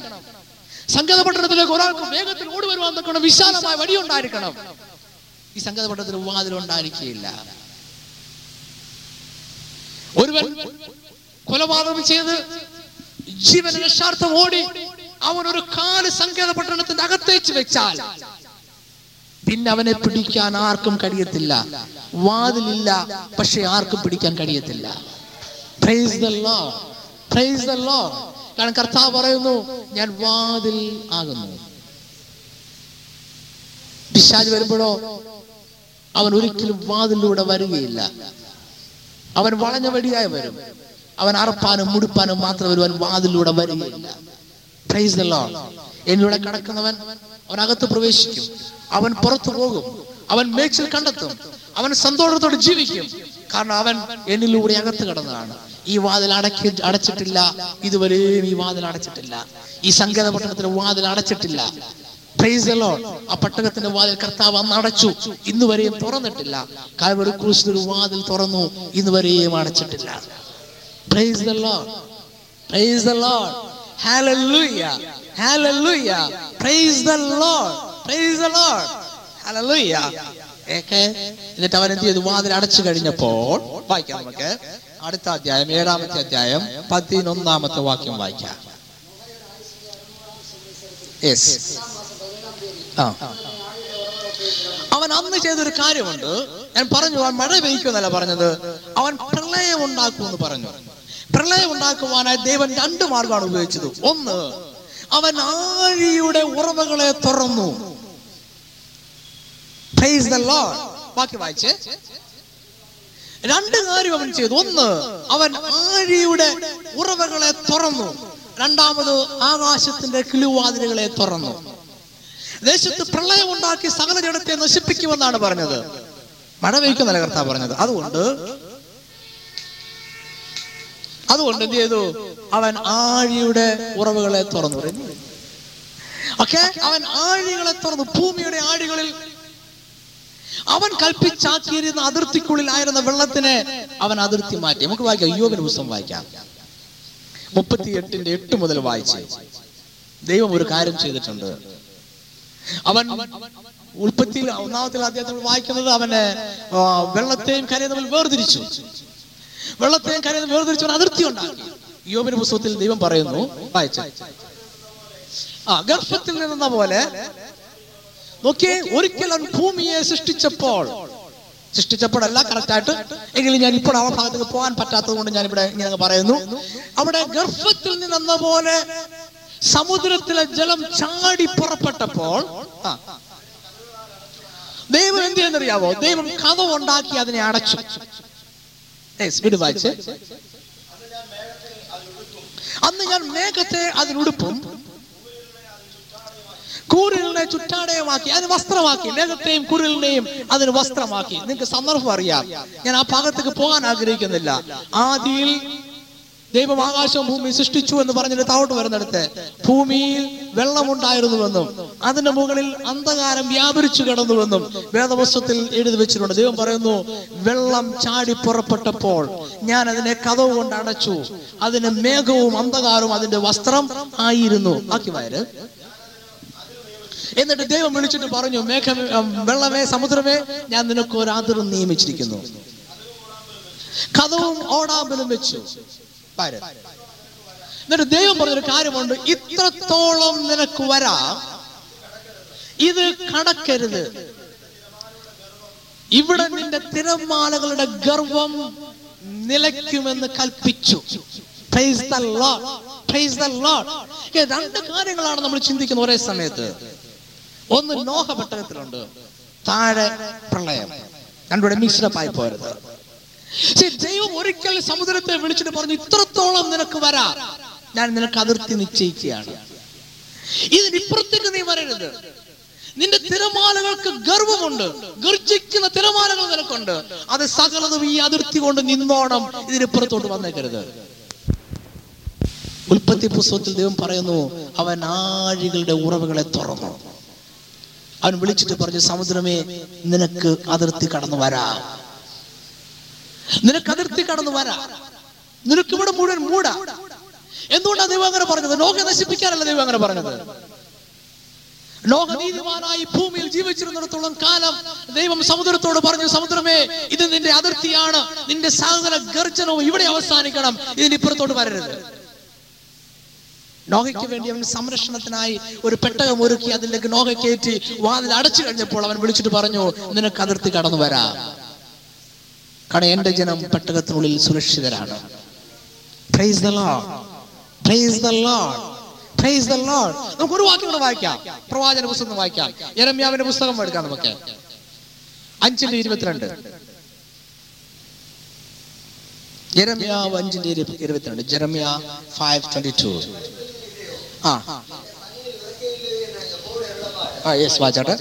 സങ്കേത പട്ടണത്തിലേക്ക് ഒരാൾക്ക് വേഗത്തിൽ ഓടി വരുവാൻ തക്കണം വിശാലമായ വഴിയുണ്ടായിരിക്കണം. ഈ സങ്കേത പട്ടണത്തിന് ഉണ്ടായിരിക്കില്ല ഒരുവൻ കൊലപാതകം ചെയ്ത് ജീവൻ രക്ഷാർത്ഥം ഓടി അവൻ ഒരു കാൽ സങ്കേത പട്ടണത്തിന്റെ അകത്തേച്ച് വെച്ചാൽ പിന്നെ അവനെ പിടിക്കാൻ ആർക്കും കഴിയത്തില്ല. വാതിലില്ല പക്ഷെ ആർക്കും പിടിക്കാൻ കഴിയത്തില്ല. കാരണം കർത്താവ് പറയുന്നു ഞാൻ വാതിൽ ആകുന്നു. പിശാജ് വരുമ്പോഴോ അവൻ ഒരിക്കലും വാതിലൂടെ വരികയില്ല. അവൻ വളഞ്ഞ വഴിയായി വരും. അവൻ അറപ്പാനും മുടിപ്പാനും മാത്രം വരുവാൻ വാതിലൂടെ വരികയില്ല. എന്നിലൂടെ കടക്കുന്നവൻ അവൻ അകത്ത് പ്രവേശിക്കും. അവൻ പുറത്തു പോകും. അവൻ മേച്ചിൽ കണ്ടെത്തും. അവൻ സന്തോഷത്തോടെ ജീവിക്കും. കാരണം അവൻ എന്നിലൂടെ അകത്ത് കടന്നതാണ്. ഈ വാതിൽ അടക്കി അടച്ചിട്ടില്ല. ഇതുവരെയും ഈ വാതിൽ അടച്ചിട്ടില്ല. ഈ സങ്കേത പട്ടണത്തിന്റെ വാതിൽ അടച്ചിട്ടില്ല. ആ പട്ടണത്തിന്റെ വാതിൽ കർത്താവ് അന്ന് അടച്ചു. ഇന്ന് വരെയും തുറന്നിട്ടില്ല കാൽവറി ക്രൂശിൽ ഒരു വാതിൽ തുറന്നു. ഇന്ന് വരെയും അടച്ചിട്ടില്ല Lord. Hallelujah. Hallelujah. Praise the Lord. Praise the Lord. Hallelujah. എന്നിട്ട് അവൻ എന്ത് ചെയ്തു? വാതിൽ അടച്ചു കഴിഞ്ഞപ്പോൾ വായിക്കാം നമുക്ക്. അടുത്ത അധ്യായം ഏഴാമത്തെ അധ്യായം പതിനൊന്നാമത്തെ വാക്യം വായിക്കാം. യെസ് ആ. അവൻ അന്ന് ചെയ്തൊരു കാര്യമുണ്ട്. ഞാൻ പറഞ്ഞു അവൻ മഴ പെയ്ക്കുമെന്നല്ല പറഞ്ഞത്. അവൻ പ്രളയം ഉണ്ടാക്കുമെന്ന് പറഞ്ഞു. പ്രളയം ഉണ്ടാക്കുവാനായി ദൈവൻ രണ്ട് മാർഗമാണ് ഉപയോഗിച്ചത്. ഒന്ന് അവൻ ആഴിയുടെ ഉറവകളെ തുറന്നു. ബാക്കി വായിച്ച്. രണ്ട് കാര്യം അവൻ ചെയ്തു. ഒന്ന് അവൻ ആഴിയുടെ ഉറവകളെ തുറന്നു. രണ്ടാമത് ആകാശത്തിന്റെ കിളിവാതിലുകളെ തുറന്നു. ദേശത്ത് പ്രളയം ഉണ്ടാക്കി സകല ജനത്തെ നശിപ്പിക്കുമെന്നാണ് പറഞ്ഞത്. മഴ പെയ്ക്കുന്നല്ല കർത്താവ് പറഞ്ഞത്. അതുകൊണ്ട് അതുകൊണ്ട് എന്ത് ചെയ്തു? അവൻ ആഴിയുടെ ഉറവുകളെ തുറന്നു. ഓക്കെ അവൻ ആഴികളെ തുറന്നു. ഭൂമിയുടെ ആഴികളിൽ അവൻ കൽപ്പിച്ചാക്കിയിരുന്ന അതിർത്തിക്കുള്ളിലായിരുന്ന വെള്ളത്തിനെ അവൻ അതിർത്തി മാറ്റി. നമുക്ക് വായിക്കാം. യോബിന് പുസ്തകം വായിക്കാം. മുപ്പത്തി എട്ടിന്റെ എട്ട് മുതൽ വായിച്ച് ദൈവം ഒരു കാര്യം ചെയ്തിട്ടുണ്ട്. അവൻ ഉൽപ്പത്തിയിൽ ഒന്നാമത്തെ അദ്ദേഹത്തിൽ വായിക്കുന്നത് അവന് വെള്ളത്തെയും കരയും തമ്മിൽ വേർതിരിച്ചു. വെള്ളത്തെയും കരയും വേർതിരിച്ചു അവൻ അതിർത്തി ഉണ്ടാക്കി. യോമിന് പുസ്തകത്തിൽ ദൈവം പറയുന്നു വായിച്ച. ആ ഗർഭത്തിൽ നിന്ന പോലെ നോക്കിയേ ഒരിക്കൽ ഭൂമിയെ സൃഷ്ടിച്ചപ്പോൾ സൃഷ്ടിച്ചപ്പോഴല്ല കറക്റ്റ് ആയിട്ട് എങ്കിലും ഞാൻ ഇപ്പോൾ ആ ഭാഗത്തേക്ക് പോകാൻ പറ്റാത്തത് കൊണ്ട് ഞാൻ ഇവിടെ ഇങ്ങനെ പറയുന്നു. അവിടെ ഗർഭത്തിൽ നിന്നെന്ന പോലെ സമുദ്രത്തിലെ ജലം ചാടി പുറപ്പെട്ടപ്പോൾ ദൈവം എന്ത് ചെയ്യുന്നറിയാവോ? ദൈവം കഥ ഉണ്ടാക്കി അതിനെ അടച്ചു. അന്ന് ഞാൻ മേഘത്തെ അതിനുടുപ്പും കൂരലിനെ ചുറ്റാടയമാക്കി അതിന് വസ്ത്രമാക്കി മേഘത്തെയും കുരലിനെയും അതിന് വസ്ത്രമാക്കി. നിങ്ങൾക്ക് സന്ദർഭം അറിയാം. ഞാൻ ആ ഭാഗത്തേക്ക് പോകാൻ ആഗ്രഹിക്കുന്നില്ല. ആദിയിൽ ദൈവം ആകാശവും ഭൂമി സൃഷ്ടിച്ചു എന്ന് പറഞ്ഞിട്ട് താഴോട്ട് വരുന്നിടത്ത് ഭൂമിയിൽ വെള്ളമുണ്ടായിരുന്നുവെന്നും അതിന്റെ മുകളിൽ അന്ധകാരം വ്യാപരിച്ചു കിടന്നുവെന്നും വേദവസ്ത്രത്തിൽ എഴുതി വെച്ചിട്ടുണ്ട്. ദൈവം പറയുന്നു വെള്ളം ചാടി പുറപ്പെട്ടപ്പോൾ ഞാൻ അതിനെ കഥവ് കൊണ്ട് അടച്ചു. അതിന് മേഘവും അന്ധകാരവും അതിന്റെ വസ്ത്രം ആയിരുന്നു. ബാക്കി വയര്. എന്നിട്ട് ദൈവം വിളിച്ചിട്ട് പറഞ്ഞു മേഘമേ വെള്ളമേ സമുദ്രമേ ഞാൻ നിനക്ക് ഒരു അതിർ നിയമിച്ചിരിക്കുന്നു. കഥവും ഓടാമ്പലും വെച്ചു. പാര്. എന്നിട്ട് ദൈവം പറഞ്ഞൊരു കാര്യമുണ്ട് ഇത്രത്തോളം നിനക്ക് വരാം. ഇത് കടക്കരുത്. ഇവിടെ നിന്റെ തിരമാലകളുടെ ഗർവം നിലയ്ക്കുമെന്ന് കൽപ്പിച്ചു. രണ്ട് കാര്യങ്ങളാണ് നമ്മൾ ചിന്തിക്കുന്ന ഒരേ സമയത്ത്. ഒന്ന് നോഹ പെട്ടകത്തിലുണ്ട് താഴെ പ്രളയം. രണ്ടുകൂടെ ആയി പോരുത്. ദൈവം ഒരിക്കൽ സമുദ്രത്തെ വിളിച്ചിട്ട് പറഞ്ഞു ഇത്രത്തോളം നിനക്ക് വരാ. ഞാൻ നിനക്ക് അതിർത്തി നിശ്ചയിക്കുകയാണ്. ഇതിനിപ്പുറത്തേക്ക് നീ വരരുത്. നിന്റെ തിരമാലകൾക്ക് ഗർവമുണ്ട്. ഗർജിക്കുന്ന തിരമാലകൾ നിനക്കുണ്ട്. അത് സകലതും ഈ അതിർത്തി കൊണ്ട് നിന്നോണം. ഇതിനിപ്പുറത്തോട്ട് വന്നേക്കരുത്. ഉൽപ്പത്തി പുസ്തകത്തിൽ ദൈവം പറയുന്നു അവൻ ആഴികളുടെ ഉറവുകളെ തുറന്നു. അവൻ വിളിച്ചിട്ട് പറഞ്ഞു സമുദ്രമേ നിനക്ക് അതിർത്തി കടന്നു വരാം. നിനക്ക് അതിർത്തി കടന്നു വരാം. നിനക്ക് ഇവിടെ മുഴുവൻ മൂടാ. എന്തുകൊണ്ടാണ് ദൈവം അങ്ങനെ പറഞ്ഞത്? ലോകം നശിപ്പിക്കാനല്ല ദൈവം അങ്ങനെ പറഞ്ഞത്. ലോകനീതിമാനായി ഭൂമിയിൽ ജീവിച്ചിരുന്നിടത്തോളം കാലം ദൈവം സമുദ്രത്തോട് പറഞ്ഞു സമുദ്രമേ ഇത് നിന്റെ അതിർത്തിയാണ്. നിന്റെ സഹോദര ഗർജനവും ഇവിടെ അവസാനിക്കണം. ഇതിന് ഇപ്പുറത്തോട്ട് വരരുത്. നോഹയ്ക്ക് വേണ്ടി അവൻ സംരക്ഷണത്തിനായി ഒരു പെട്ടകം ഒരുക്കി അതിലേക്ക് നോഹ വാതിൽ അടച്ചു കഴിഞ്ഞപ്പോൾ അവൻ വിളിച്ചിട്ട് പറഞ്ഞു നിനക്ക് അതിർത്തി കടന്നു വരാം. കാരണം എന്റെ ജനം പെട്ടകത്തിനുള്ളിൽ സുരക്ഷിതരാണ്. Praise the Lord praise the Lord praise the Lord നമുക്ക് ഒരു വാക്യം കൂടെ വായിക്കാം. പ്രവാചന പുസ്തകം വായിക്കാം. യരമ്യാവിന്റെ പുസ്തകം എടുക്കാം നമുക്ക്. അഞ്ചിന്റെ ഇരുപത്തിരണ്ട്. ജെറമ്യാവ് അഞ്ചിന്റെ ഇരു- ഇരുപത്തിരണ്ട്. ജെറമ്യ ഫൈവ് ട്വന്റി ടു ആ ആ യെസ് വാച്ചാട്ടെ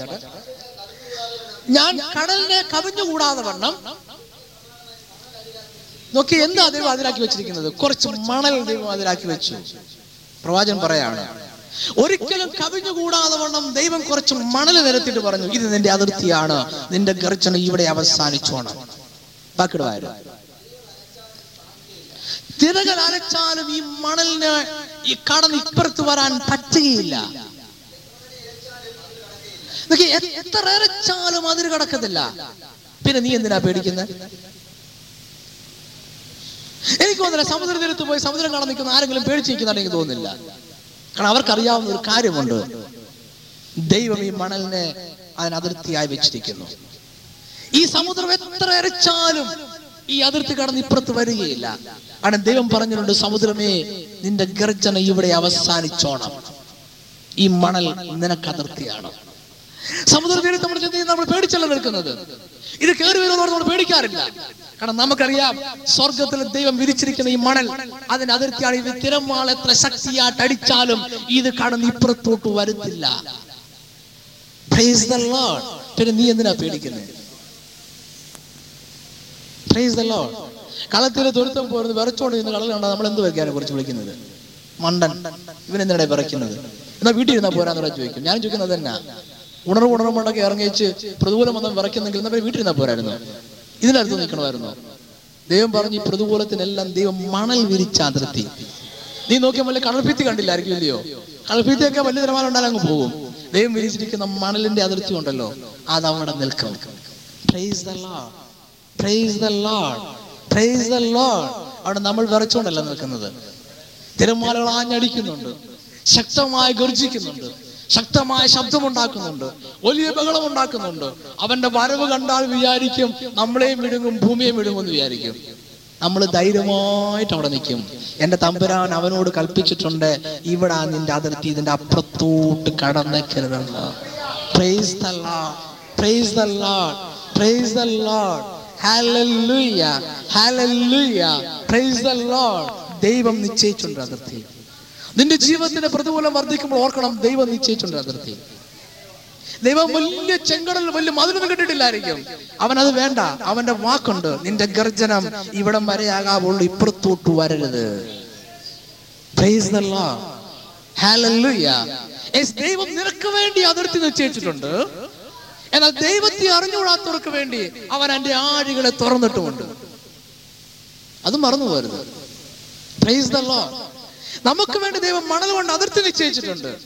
ഞാൻ കടലിനെ കവിഞ്ഞുകൂടാതെ വണ്ണം നോക്കി എന്താ ദൈവം അതിലാക്കി വെച്ചിരിക്കുന്നത്? കുറച്ച് മണൽ ദൈവം അതിലാക്കി വെച്ചു. പ്രവാചകൻ പറയാണ് ഒരിക്കലും കവിഞ്ഞുകൂടാതെ വണ്ണം ദൈവം കുറച്ച് മണൽ നിരത്തിട്ട് പറഞ്ഞു ഇത് നിന്റെ അതിർത്തിയാണ് നിന്റെ ഗർജന ഇവിടെ അവസാനിച്ചോണം. ബാക്കിടുവായിരുന്നു തിരകൾ അരച്ചാലും ഈ മണലിന് ഈ കടന്ന് ഇപ്പുറത്ത് വരാൻ പറ്റുകയില്ല. എത്ര അരച്ചാലും അതിര് കടക്കത്തില്ല. പിന്നെ നീ എന്തിനാ പേടിക്കുന്നത് എനിക്ക് തോന്നുന്നില്ല സമുദ്ര തീരത്ത് പോയി സമുദ്രം കാണാൻ നിൽക്കുന്ന ആരെങ്കിലും പേടിച്ചിരിക്കുന്നതാണ് എനിക്ക് തോന്നുന്നില്ല. കാരണം അവർക്കറിയാവുന്ന ഒരു കാര്യമുണ്ട്. ദൈവം ഈ മണലിനെ അതിന് അതിർത്തിയായി വെച്ചിരിക്കുന്നു. ഈ സമുദ്രം എത്ര അരച്ചാലും ഈ അതിർത്തി കടന്ന് ഇപ്പുറത്ത് വരികയില്ല. ആണ് ദൈവം പറഞ്ഞിട്ടുണ്ട് സമുദ്രമേ നിന്റെ ഗർജന ഇവിടെ അവസാനിച്ചോണം. ഈ മണൽ നിനക്ക് അതിർത്തിയാണ്. സമുദ്ര തീരത്ത് നമ്മൾ നമ്മൾ പേടിച്ചല്ല നിൽക്കുന്നത്? ഇത് കയറി നമ്മൾ പേടിക്കാറില്ല. കാരണം നമുക്കറിയാം സ്വർഗത്തിൽ ദൈവം വിരിച്ചിരിക്കുന്ന ഈ മണൽ അതിന് അതിർത്തിയാണ് ഇത് തിരമാൾ എത്ര ശക്തിയായിട്ട് അടിച്ചാലും ഇത് കടന്ന് ഇപ്പുറത്തോട്ട് വരുത്തില്ല. പിന്നെ നീ എന്തിനാ പേടിക്കുന്നത് കളത്തിലെ തുരുത്തം പോരുന്നത് വിറച്ചോണ്ട് നിന്ന് കളൽ കണ്ടാൽ നമ്മൾ എന്ത് വയ്ക്കാനെ കുറിച്ച് വിളിക്കുന്നത്? മണ്ടൻ. ഇവൻ എന്തിനാ വിറയ്ക്കുന്നത്? എന്നാ വീട്ടിൽ ഇരുന്നാ പോരാന്ന് ചോദിക്കും. ഞാൻ ചോദിക്കുന്നത് തന്നെ ഉണർവ് ഉണർവുണ്ടൊക്കെ ഇറങ്ങിച്ച് പ്രതികൂലം വന്നാൽ വിറയ്ക്കുന്നെങ്കിൽ നമ്മൾ വീട്ടിൽ ഇരുന്നാ പോരായിരുന്നു. ഇതിനടുത്ത് നിൽക്കണമായിരുന്നു. ദൈവം പറഞ്ഞു പ്രതികൂലത്തിനെല്ലാം ദൈവം മണൽ വിരിച്ച അതിർത്തി. നീ നോക്കിയാൽ വലിയ കടൽഭിത്തി കണ്ടില്ലായിരിക്കും ഇല്ലയോ? കടൽഭിത്തിയൊക്കെ വലിയ തിരമാല ഉണ്ടായാലും അങ്ങ് പോകും. ദൈവം വിരിച്ചിരിക്കുന്ന മണലിന്റെ അതിർത്തി ഉണ്ടല്ലോ അത് അവിടെ നിൽക്കും praise Lord praise Lord praise Lord അവിടെ നമ്മൾ വിറച്ചുകൊണ്ടല്ല നിൽക്കുന്നത്. തിരമാലകൾ ആഞ്ഞടിക്കുന്നുണ്ട്. ശക്തമായി ഗർജിക്കുന്നുണ്ട്. ശക്തമായ ശബ്ദമുണ്ടാക്കുന്നുണ്ട്. വലിയ ബഹളം ഉണ്ടാക്കുന്നുണ്ട് അവന്റെ വരവ് കണ്ടാൽ വിചാരിക്കും നമ്മളെയും വിഴുങ്ങും ഭൂമിയെയും എന്ന് വിചാരിക്കും. നമ്മൾ ധൈര്യമായിട്ട് അവിടെ നിൽക്കും. എന്റെ തമ്പുരാൻ അവനോട് കൽപ്പിച്ചിട്ടുണ്ട് ഇവിടെ നിന്റെ അതിർത്തി ഇതിന്റെ അപ്പുറത്തോട്ട് കടന്നേക്കരുതെന്ന്. ലോർഡ് ലോർഡ് ലോർഡ് ലോർഡ് ദൈവം നിശ്ചയിച്ചിട്ടുണ്ട് അതിർത്തി. നിന്റെ ജീവിതത്തിന്റെ പ്രതികൂലം വർദ്ധിക്കുമ്പോൾ ഓർക്കണം ദൈവം നിശ്ചയിച്ചിട്ടുണ്ട് അതിർത്തി. ദൈവം വലിയ ചെങ്കടൽ വലിയ മതിലൊന്നും കിട്ടിയിട്ടില്ലായിരിക്കും അവൻ അത് വേണ്ട. അവന്റെ വാക്കുണ്ട് നിന്റെ ഗർജനം ഇവിടം വരെയാകാവുള്ളൂ ഇപ്പുറത്തോട്ട് വരരുത്. ദൈവം നിനക്ക് വേണ്ടി അതിർത്തി നിശ്ചയിച്ചിട്ടുണ്ട്. എന്നാൽ ദൈവത്തെ അറിഞ്ഞുകൂടാത്തവർക്ക് വേണ്ടി അവൻ എന്റെ ആഴികളെ തുറന്നിട്ടുമുണ്ട്. അത് മറന്നു പോരുത് പ്രൈസ് ദ ലോർഡ് നമുക്ക് വേണ്ടി ദൈവം മണൽ കൊണ്ട് അതിർത്തി നിശ്ചയിച്ചിട്ടുണ്ട്.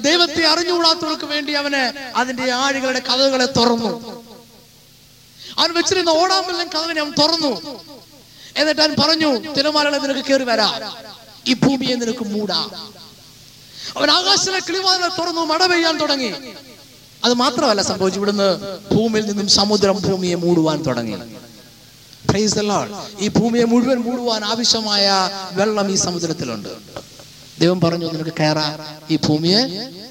ദൈവത്തെ അറിഞ്ഞുകൂടാത്തവർക്ക് വേണ്ടി അവന് അതിന്റെ ആഴികളുടെ കഥകളെ തുറന്നു. അവൻ വെച്ചിരുന്ന ഓടാമ്പെല്ലാം കഥവിനെ അവൻ തുറന്നു. എന്നിട്ട് അവൻ പറഞ്ഞു തിരമാലകളെ നിനക്ക് കയറി വരാം. ഈ ഭൂമിയെ നിനക്ക് മൂടാ. അവൻ ആകാശത്തിലെ കിളിവാതിലെ തുറന്നു മട പെയ്യാൻ തുടങ്ങി. അത് മാത്രമല്ല സംഭവിച്ചു ഇവിടുന്ന് ഭൂമിയിൽ നിന്നും സമുദ്രം ഭൂമിയെ മൂടുവാൻ തുടങ്ങി. ഈ ഭൂമിയെ മുഴുവൻ മൂടുവാൻ ആവശ്യമായ വെള്ളം ഈ സമുദ്രത്തിലുണ്ട്. ദൈവം പറഞ്ഞു നിനക്ക് കയറാ. ഈ ഭൂമിയെ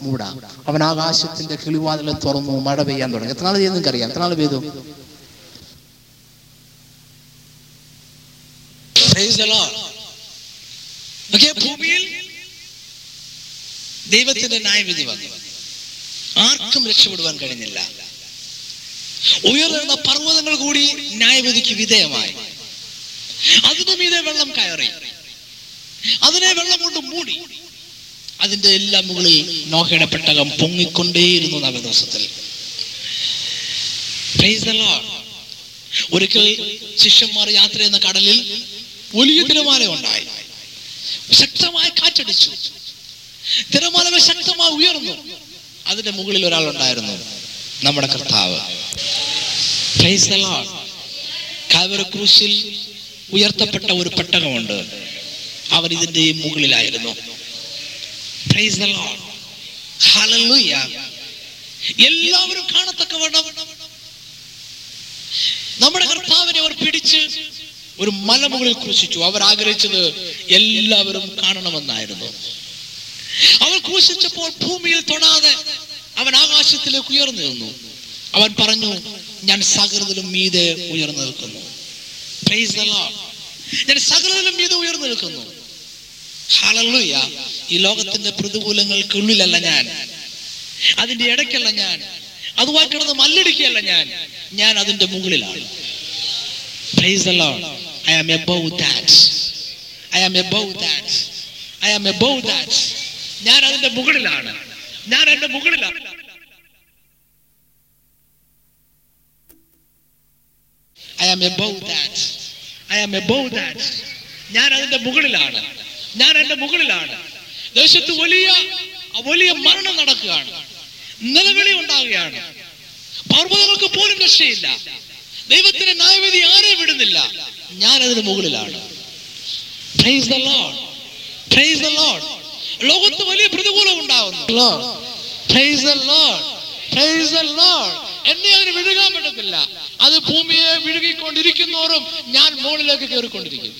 മൂടാം. അവൻ ആകാശത്തിന്റെ കിളിവാതിൽ തുറന്നു മഴ പെയ്യാൻ തുടങ്ങി. എത്ര നാൾ ചെയ്തു നിനക്കറിയാം? എത്ര നാൾ പെയ്തു? ഭൂമിയിൽ ദൈവത്തിന്റെ ന്യായവിധി വന്നു. ആർക്കും രക്ഷപ്പെടുവാൻ കഴിഞ്ഞില്ല. ഉയർന്ന പർവതങ്ങൾ കൂടി ന്യായവിധിക്ക് വിധേയമായി. അതിനു മീതെ വെള്ളം കയറി. അതിനെ വെള്ളം കൊണ്ട് മൂടി. അതിന്റെ എല്ലാം മുകളിൽ നോഹയുടെ പെട്ടകം പൊങ്ങിക്കൊണ്ടേയിരുന്നു നവ ദിവസത്തിൽ Praise the Lord. ഒരിക്കൽ ശിഷ്യന്മാർ യാത്ര ചെയ്യുന്ന കടലിൽ വലിയ തിരമാല ഉണ്ടായി. ശക്തമായ കാറ്റടിച്ചു. തിരമാലകൾ ശക്തമായി ഉയർന്നു. അതിന്റെ മുകളിൽ ഒരാൾ ഉണ്ടായിരുന്നു നമ്മുടെ കർത്താവ്. ക്രൂശിൽ ഉയർത്തപ്പെട്ട ഒരു പെട്ടകമുണ്ട്. അവർ ഇതിന്റെ മുകളിലായിരുന്നു. എല്ലാവരും കാണത്തക്കവണ്ണം നമ്മുടെ കർത്താവിനെ അവർ പിടിച്ച് ഒരു മലമുകളിൽ ക്രൂശിച്ചു. അവർ ആഗ്രഹിച്ചത് എല്ലാവരും കാണണമെന്നായിരുന്നു. അവർ ക്രൂശിച്ചപ്പോൾ ഭൂമിയിൽ തൊടാതെ അവൻ ആകാശത്തിലേക്ക് ഉയർന്നു നിന്നു. അവൻ പറഞ്ഞു ഞാൻ സകൃതിലും മീതെ ഉയർന്നു നിൽക്കുന്നു. ഞാൻ സകൃതിലും മീതെ ഉയർന്നു നിൽക്കുന്നു ഈ ലോകത്തിന്റെ പ്രതികൂലങ്ങൾക്കുള്ളിലല്ല ഞാൻ അതിന്റെ ഇടയ്ക്കല്ല ഞാൻ അതുമായി കിടന്ന് മല്ലടിക്കുകയല്ല ഞാൻ ഞാൻ അതിന്റെ മുകളിലാണ് I am Lord. That I am that. That I am that. That. ഞാൻ അതിന്റെ മുകളിലാണ് ഞാൻ എന്റെ മുകളിലാണ് I am above that I am above that ഞാൻ അതിന്റെ മുകളിലാണ്. ഞാൻ എന്റെ മുകളിലാണ്. ദേശത്ത് വലിയ വലിയ മരണം നടക്കുകയാണ്. നിലവിളി ഉണ്ടാവുകയാണ്. പർവതങ്ങൾക്ക് പോലും രക്ഷയില്ല. ദൈവത്തിന്റെ ന്യായവിധി ആരെയും വിടുന്നില്ല. ഞാൻ അതിന് മുകളിലാണ്. ലോകത്ത് വലിയ പ്രതികൂലം ഉണ്ടാവുന്നു. എന്നെ അതിന് വിഴുകാൻ പറ്റത്തില്ല. അത് ഭൂമിയെ വിഴുകിക്കൊണ്ടിരിക്കുന്നോറും ഞാൻ മുകളിലേക്ക് കയറിക്കൊണ്ടിരിക്കും.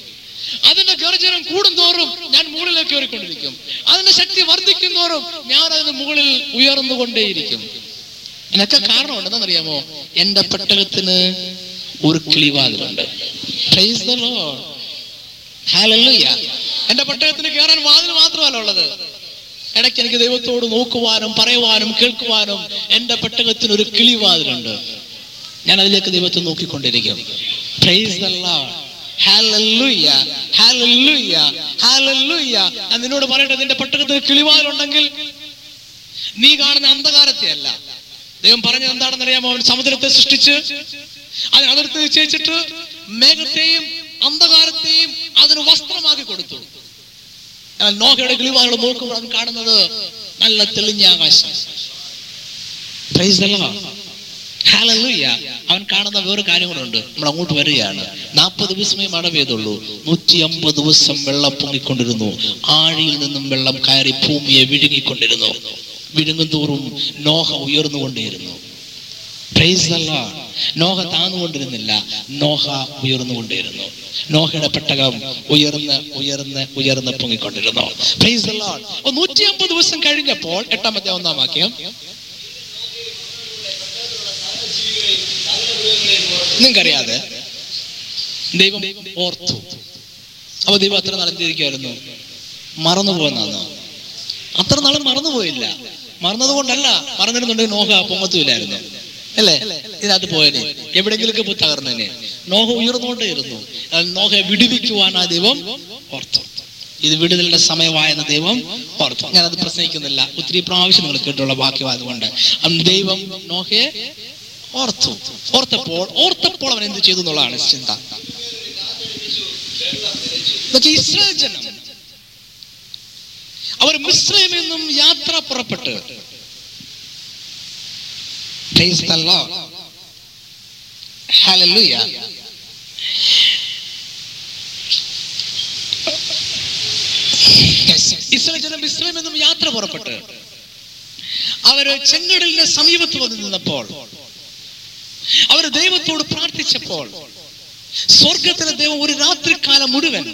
അതിന്റെ ഗർജനം കൂടുന്തോറും ഞാൻ മുകളിലേക്ക് കയറിക്കൊണ്ടിരിക്കും. അതിന്റെ ശക്തി വർദ്ധിക്കുന്നോറും ഞാൻ അതിന് മുകളിൽ ഉയർന്നുകൊണ്ടേയിരിക്കും. എന്നൊക്കെ കാരണം എന്താണെന്നറിയാമോ എന്റെ പെട്ടകത്തിന് ഒരു കിളിവാതിലുണ്ട്. എന്റെ പെട്ടകത്തിന് കയറാൻ വാതിൽ മാത്രമല്ല ഉള്ളത്. ഇടയ്ക്ക് എനിക്ക് ദൈവത്തോട് നോക്കുവാനും പറയുവാനും കേൾക്കുവാനും എന്റെ പെട്ടകത്തിന് ഒരു കിളിവാതിലുണ്ട്. ഞാൻ അതിലേക്ക് ദൈവത്തെ നോക്കിക്കൊണ്ടിരിക്കും. ഞാൻ നിന്നോട് പറയട്ടെ നിന്റെ പെട്ടകത്തിന് കിളിവാതിലുണ്ടെങ്കിൽ നീ കാണുന്ന അന്ധകാരത്തെ അല്ല. ദൈവം പറഞ്ഞത് എന്താണെന്ന് അറിയാമോ അവൻ സമുദ്രത്തെ സൃഷ്ടിച്ച് അതിന് അതിർത്തി നിശ്ചയിച്ചിട്ട് മേഘത്തെയും അന്ധകാരത്തെയും അതിന് വസ്ത്രമാക്കി കൊടുത്തു. എന്നാൽ നോഹയുടെ കിളിവാകൾ നോക്കുമ്പോൾ അത് കാണുന്നത് നല്ല തെളിഞ്ഞ ആകാശം. അവൻ കാണുന്ന വേറെ കാര്യം കൂടെ നമ്മൾ അങ്ങോട്ട് വരികയാണ്. നാൽപ്പത് ദിവസമേ മഴ പെയ്തുള്ളൂ. നൂറ്റി അമ്പത് ദിവസം വെള്ളം പൊങ്ങിക്കൊണ്ടിരുന്നു. ആഴിയിൽ നിന്നും വെള്ളം കയറി ഭൂമിയെ വിഴുങ്ങിക്കൊണ്ടിരുന്നു. വിഴുങ്ങും തോറും നോഹ ഉയർന്നുകൊണ്ടേയിരുന്നു. നോഹ താന്നുകൊണ്ടിരുന്നില്ല. നോഹ ഉയർന്നുകൊണ്ടിരുന്നു നോഹയുടെ പെട്ടകം ഉയർന്ന് ഉയർന്ന് ഉയർന്ന് പൊങ്ങിക്കൊണ്ടിരുന്നു. നൂറ്റി അമ്പത് ദിവസം കഴിഞ്ഞപ്പോൾ എട്ടാമത്തെ ഒന്നാം വാക്യം. നിങ്ങൾക്കറിയാതെ ദൈവം ഓർത്തു. അപ്പൊ ദൈവം അത്ര നാൾ എന്തിരിക്കുമായിരുന്നു മറന്നു പോകുന്നതാണോ അത്ര നാളും മറന്നുപോയില്ല. മറന്നത് കൊണ്ടല്ല മറന്നിരുന്നുണ്ടെങ്കിൽ നോഹ പൊങ്ങത്തുമില്ലായിരുന്നു. അല്ലേ? ഇതിനകത്ത് പോയനെ എവിടെങ്കിലൊക്കെ പോയി തകർന്നേനെ. നോഹ ഉയർന്നുകൊണ്ടേയിരുന്നു ഇരുന്നു. നോഹയെ വിടുവിക്കുവാൻ ആ ദൈവം ഓർത്തു. ഇത് വിടുതലിന്റെ സമയമായെന്ന് ദൈവം ഓർത്തു. ഞാനത് പ്രസംഗിക്കുന്നില്ല. ഒത്തിരി പ്രാവശ്യം നിങ്ങൾ കേട്ടുള്ള വാക്യമായതുകൊണ്ട്. ദൈവം നോഹയെ ഓർത്തു. ഓർത്തപ്പോൾ ഓർത്തപ്പോൾ അവൻ എന്ത് ചെയ്തു എന്നുള്ളതാണ് ചിന്ത. ഇസ്രായേൽ ജനം. അവർ മിശ്രയിൽ നിന്നും യാത്ര പുറപ്പെട്ട് Praise the Lord. Hallelujah. Israel ജനം മിശ്രയിൽ നിന്നും യാത്ര പുറപ്പെട്ട് അവർ ചെങ്കടലിന്റെ സമീപത്ത് വന്ന് നിന്നപ്പോൾ അവർ ദൈവത്തോട് പ്രാർത്ഥിച്ചപ്പോൾ സ്വർഗത്തിലെ ദൈവം ഒരു രാത്രിക്കാലം മുഴുവൻ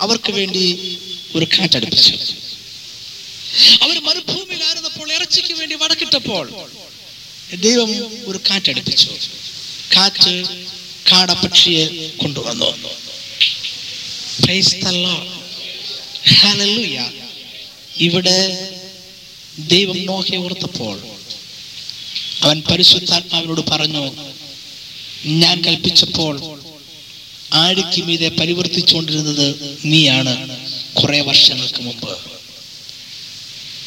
അവർക്ക് വേണ്ടി ഒരു കാറ്റടുപ്പിച്ചു അവർ മരുഭൂമിയിലായിരുന്നപ്പോൾ ഇറച്ചിക്ക് വേണ്ടി വടക്കിട്ടപ്പോൾ ദൈവം ഒരു കാറ്റടുപ്പിച്ചു. കാറ്റ് കാടപ്പക്ഷിയെ കൊണ്ടുവന്നു. ഇവിടെ ദൈവം നോക്കി ഓർത്തപ്പോൾ അവൻ പരിശുദ്ധാത്മാവിനോട് പറഞ്ഞു ഞാൻ കൽപ്പിച്ചപ്പോൾ ആഴിക്ക് മീതെ പരിവർത്തിച്ചുകൊണ്ടിരുന്നത് നീയാണ് കുറെ വർഷങ്ങൾക്ക് മുമ്പ്.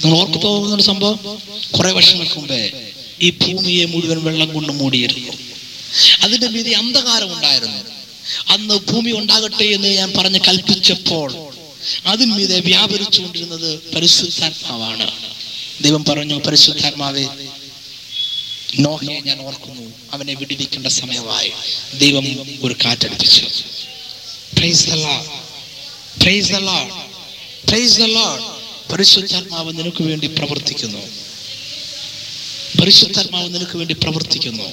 നിങ്ങൾ ഓർത്തു പോകുന്ന സംഭവം? കുറെ വർഷങ്ങൾക്ക് മുമ്പേ. ഈ ഭൂമിയെ മുഴുവൻ വെള്ളം കൊണ്ട് മൂടിയിരുന്നു. അതിന്റെ മീതി അന്ധകാരം ഉണ്ടായിരുന്നു. അന്ന് ഭൂമി ഉണ്ടാകട്ടെ എന്ന് ഞാൻ പറഞ്ഞ് കൽപ്പിച്ചപ്പോൾ അതിന്മീതെ വ്യാപരിച്ചുകൊണ്ടിരുന്നത് പരിശുദ്ധാത്മാവാണ്. ദൈവം പറഞ്ഞു പരിശുദ്ധാത്മാവേ നോഹയെ ഞാൻ ഓർക്കുന്നു. അവനെ വിടിവിക്കേണ്ട സമയമായി. ദൈവം ഒരു കാറ്റടിപ്പിച്ചു. പരിശുദ്ധാത്മാവ് നിനക്ക് വേണ്ടി പ്രവർത്തിക്കുന്നു. പരിശുദ്ധാത്മാവ് നിനക്ക് വേണ്ടി പ്രവർത്തിക്കുന്നു.